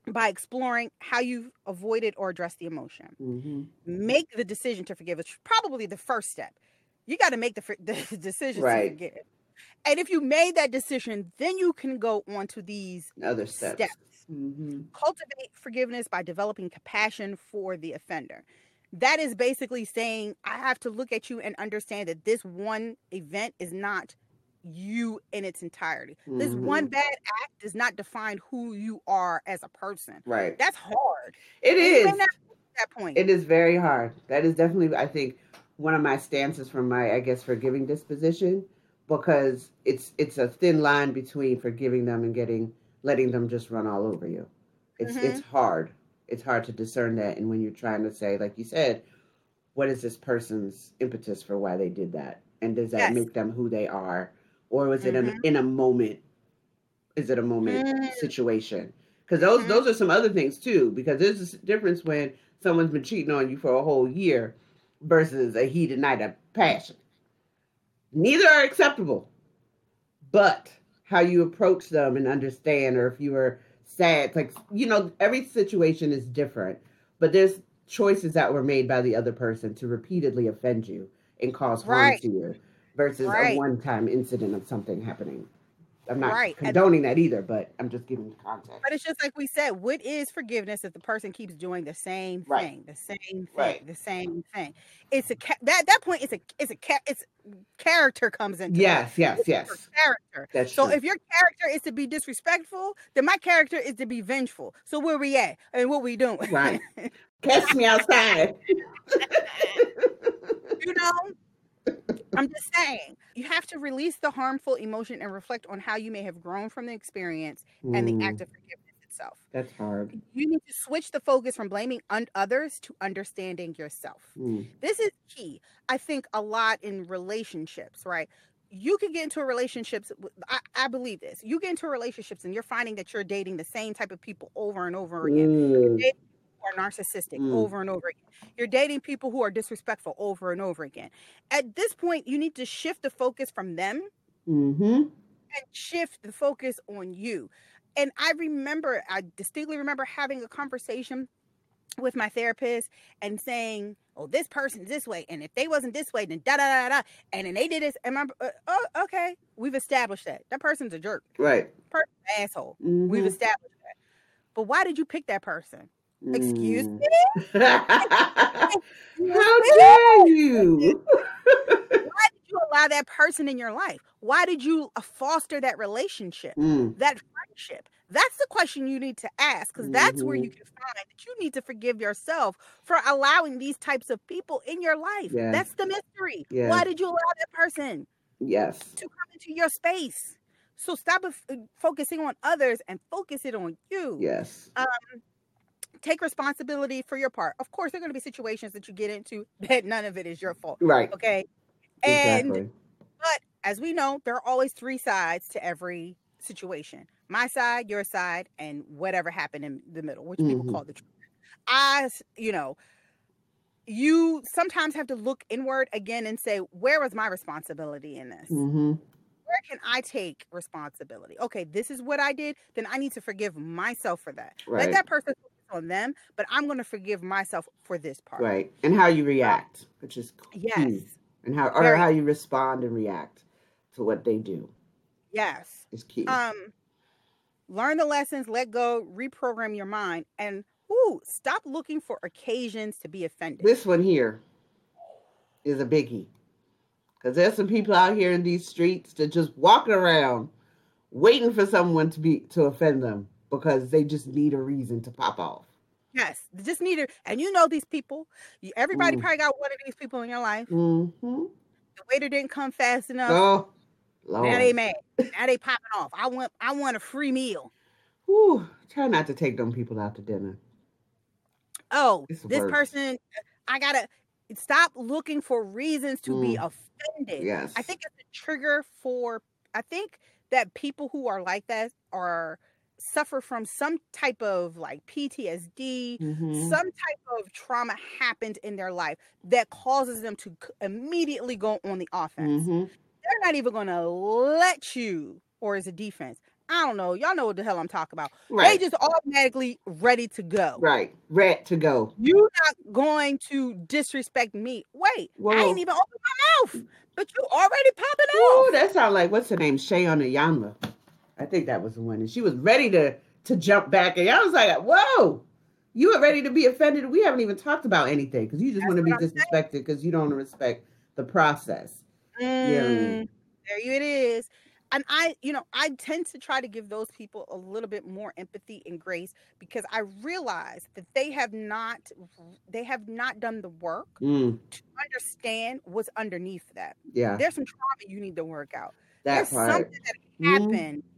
by exploring how you've avoided or addressed the emotion. Mm-hmm. Make the decision to forgive. It's probably the first step. You got to make the, the decision right. to forgive. And if you made that decision, then you can go on to these other steps. steps. Mm-hmm. Cultivate forgiveness by developing compassion for the offender. That is basically saying, I have to look at you and understand that this one event is not you in its entirety. Mm-hmm. This one bad act does not define who you are as a person. Right. That's hard. It is. that point. It is very hard. That is definitely, I think, one of my stances from my, I guess, forgiving disposition, because it's it's a thin line between forgiving them and getting letting them just run all over you. It's mm-hmm. it's hard. It's hard to discern that, and when you're trying to say, like you said, what is this person's impetus for why they did that, and does that yes. make them who they are? Or was mm-hmm. it in, in a moment? Is it a moment mm-hmm. situation? Because those mm-hmm. those are some other things too. Because there's a difference when someone's been cheating on you for a whole year versus a heated night of passion. Neither are acceptable, but how you approach them and understand, or if you are sad, like you know, every situation is different. But there's choices that were made by the other person to repeatedly offend you and cause harm right. to you versus right. a one-time incident of something happening. I'm not right. condoning that either, but I'm just giving context. But it's just like we said, what is forgiveness if the person keeps doing the same thing, right. the same thing, right. the same thing? It's a that that point. It's a it's a it's character comes into yes, it. yes, it's yes. Character. That's so true. if your character is to be disrespectful, then my character is to be vengeful. So where we at and what we doing? Right. Catch me outside. you know I'm just saying, you have to release the harmful emotion and reflect on how you may have grown from the experience mm. and the act of forgiveness itself. That's hard. You need to switch the focus from blaming un- others to understanding yourself. Mm. This is key, I think, a lot in relationships, right? You can get into a relationships. I, I, believe this. You get into relationships and you're finding that you're dating the same type of people over and over again. Mm are narcissistic mm. over and over again. You're dating people who are disrespectful over and over again. At this point, you need to shift the focus from them mm-hmm. and shift the focus on you. And I remember, I distinctly remember having a conversation with my therapist and saying, "Oh, this person's this way, and if they wasn't this way, then da da da da, and then they did this." And my, uh, oh, okay, we've established that that person's a jerk, right? Person, asshole. Mm-hmm. We've established that. But why did you pick that person? Excuse mm. me? How dare you? Why did you allow that person in your life? Why did you uh, foster that relationship, mm. that friendship? That's the question you need to ask because that's mm-hmm. where you mm-hmm. can find that you need to forgive yourself for allowing these types of people in your life. Yes. That's the mystery. Yes. Why did you allow that person? Yes. To come into your space. So stop uh, focusing on others and focus it on you. Yes. Um, take responsibility for your part. Of course, there are going to be situations that you get into that none of it is your fault. Right. Okay. Exactly. And but as we know, there are always three sides to every situation. My side, your side, and whatever happened in the middle, which mm-hmm. people call the truth. I, you know, you sometimes have to look inward again and say, where was my responsibility in this? Mm-hmm. Where can I take responsibility? Okay, this is what I did. Then I need to forgive myself for that. Right. Let that person on them, but I'm going to forgive myself for this part. Right. And how you react, which is key. Yes. And how or Very, how you respond and react to what they do. Yes. Is key. Um learn the lessons, let go, reprogram your mind, and ooh, stop looking for occasions to be offended. This one here is a biggie. Because there's some people out here in these streets that just walking around waiting for someone to be to offend them because they just need a reason to pop off. Yes, they just need it. And you know these people. Everybody mm. probably got one of these people in your life. Mm-hmm. The waiter didn't come fast enough. Oh, Lord. now they mad. now they popping off. I want I want a free meal. Whew, try not to take them people out to dinner. Oh, this worse. person, I gotta stop looking for reasons to mm. be offended. Yes. I think it's a trigger for I think that people who are like that are suffer from some type of like PTSD, mm-hmm. some type of trauma happened in their life that causes them to immediately go on the offense. Mm-hmm. They're not even going to let you, or as a defense. I don't know. Y'all know what the hell I'm talking about. Right. They just automatically ready to go. Right. Ready to go. You're not going to disrespect me. Wait, Whoa. I ain't even opened my mouth, but you already popping off. Oh, that sounds like what's her name? Shay on the Yama. I think that was the one. And she was ready to to jump back. And I was like, whoa, you were ready to be offended. We haven't even talked about anything because you just want to be disrespected because you don't respect the process. Mm, yeah. There you it is. And I, you know, I tend to try to give those people a little bit more empathy and grace because I realize that they have not, they have not done the work mm. to understand what's underneath that. Yeah, there's some trauma you need to work out. That there's part. something that mm-hmm. happened mm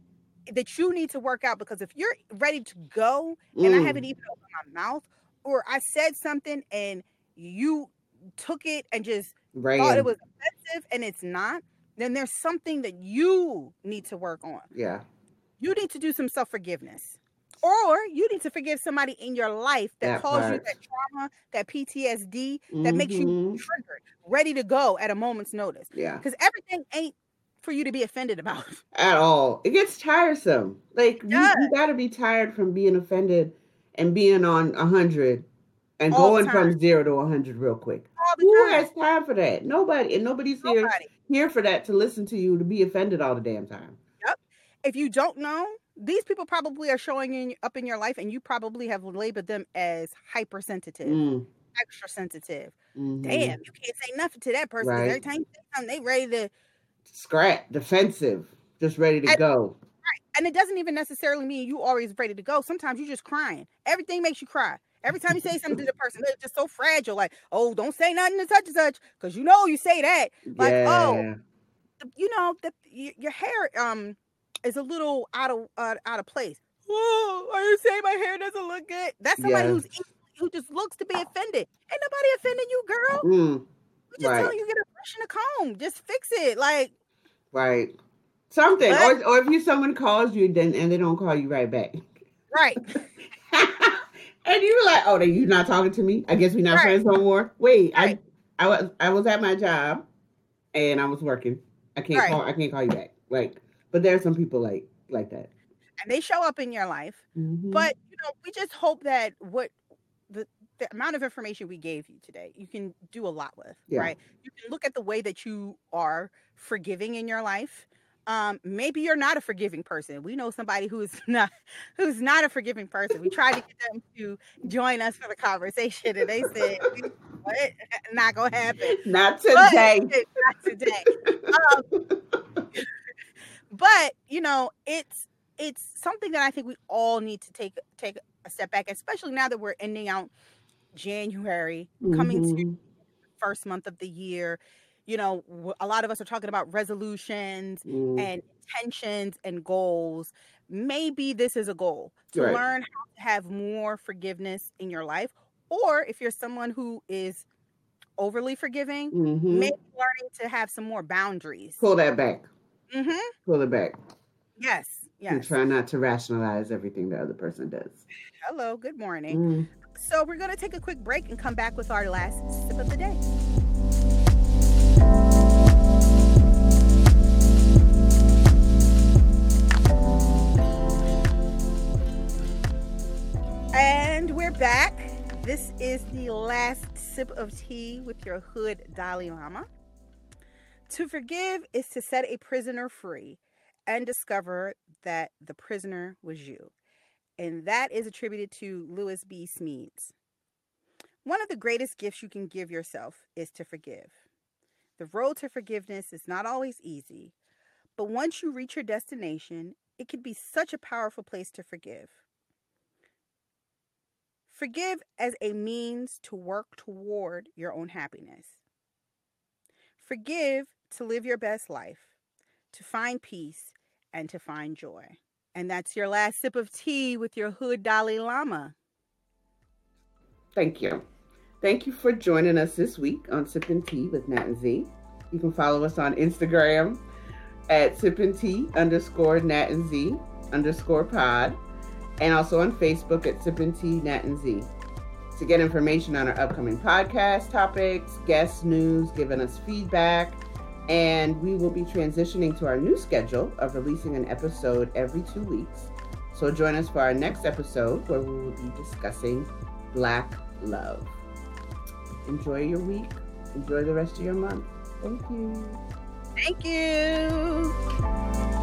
that you need to work out because if you're ready to go and mm. I haven't even opened my mouth or I said something and you took it and just right. thought it was offensive and it's not, then there's something that you need to work on. Yeah. You need to do some self forgiveness. Or you need to forgive somebody in your life that, that caused part. you that trauma, that PTSD, that mm-hmm. makes you mm-hmm. triggered, ready to go at a moment's notice. Yeah. Because everything ain't for you to be offended about at all. It gets tiresome. Like yeah. you, you got to be tired from being offended and being on a hundred and all going from zero to a hundred real quick. Who has time for that? Nobody, and nobody's Nobody. here here for that to listen to you to be offended all the damn time. Yep. If you don't know, these people probably are showing in, up in your life, and you probably have labeled them as hypersensitive, mm. extra sensitive. Mm-hmm. Damn, you can't say nothing to that person. Right. Every time you say something, they ready to scrap, defensive, just ready to and, go. And it doesn't even necessarily mean you always ready to go. Sometimes you're just crying. Everything makes you cry. Every time you say something to the person, they're just so fragile. Like, oh, don't say nothing to such and such, because you know you say that. Like, oh, yeah. oh, you know, the, your hair um is a little out of uh, out of place. Oh, are you saying my hair doesn't look good? That's somebody who's who just looks to be offended. Ain't nobody offending you, girl. Mm, just right. telling you get a brush and a comb. Just fix it. Like Right. Something. Or or if you someone calls you then and they don't call you right back. Right. and you were like, Oh, they you not talking to me? I guess we're not right. friends no more. Wait, right. I I was I was at my job and I was working. I can't right. call I can't call you back. Like, but there are some people like like that. And they show up in your life. Mm-hmm. But you know, we just hope that what the amount of information we gave you today, you can do a lot with, yeah. right? You can look at the way that you are forgiving in your life. Um, maybe you're not a forgiving person. We know somebody who's not who's not a forgiving person. We tried to get them to join us for the conversation, and they said, "What? Not gonna happen. Not today. But, not today." Um, but you know, it's it's something that I think we all need to take take a step back, especially now that we're ending out January, mm-hmm. coming to mm-hmm. first month of the year. You know, a lot of us are talking about resolutions mm. and intentions and goals. Maybe this is a goal to right. learn how to have more forgiveness in your life. Or if you're someone who is overly forgiving, mm-hmm. maybe learning to have some more boundaries. Pull that back. Mm-hmm. Pull it back. Yes. Yes. And try not to rationalize everything the other person does. Hello. Good morning. Mm. So we're going to take a quick break and come back with our last sip of the day. And we're back. This is the last sip of tea with your hood Dalai Lama. To forgive is to set a prisoner free. and discover that the prisoner was you. And that is attributed to Lewis B. Smedes. One of the greatest gifts you can give yourself is to forgive. The road to forgiveness is not always easy, but once you reach your destination, it can be such a powerful place to forgive. Forgive as a means to work toward your own happiness. Forgive to live your best life, to find peace, and to find joy. And that's your last sip of tea with your hood Dalai Lama. Thank you. Thank you for joining us this week on Sipping Tea with Nat and Z. You can follow us on Instagram at Sipping Tea underscore Nat and Z underscore pod and also on Facebook at Sippin' Tea, Nat and Z. To get information on our upcoming podcast topics, guest news, giving us feedback, and we will be transitioning to our new schedule of releasing an episode every two weeks. So join us for our next episode where we will be discussing Black love. Enjoy your week. Enjoy the rest of your month. Thank you. Thank you.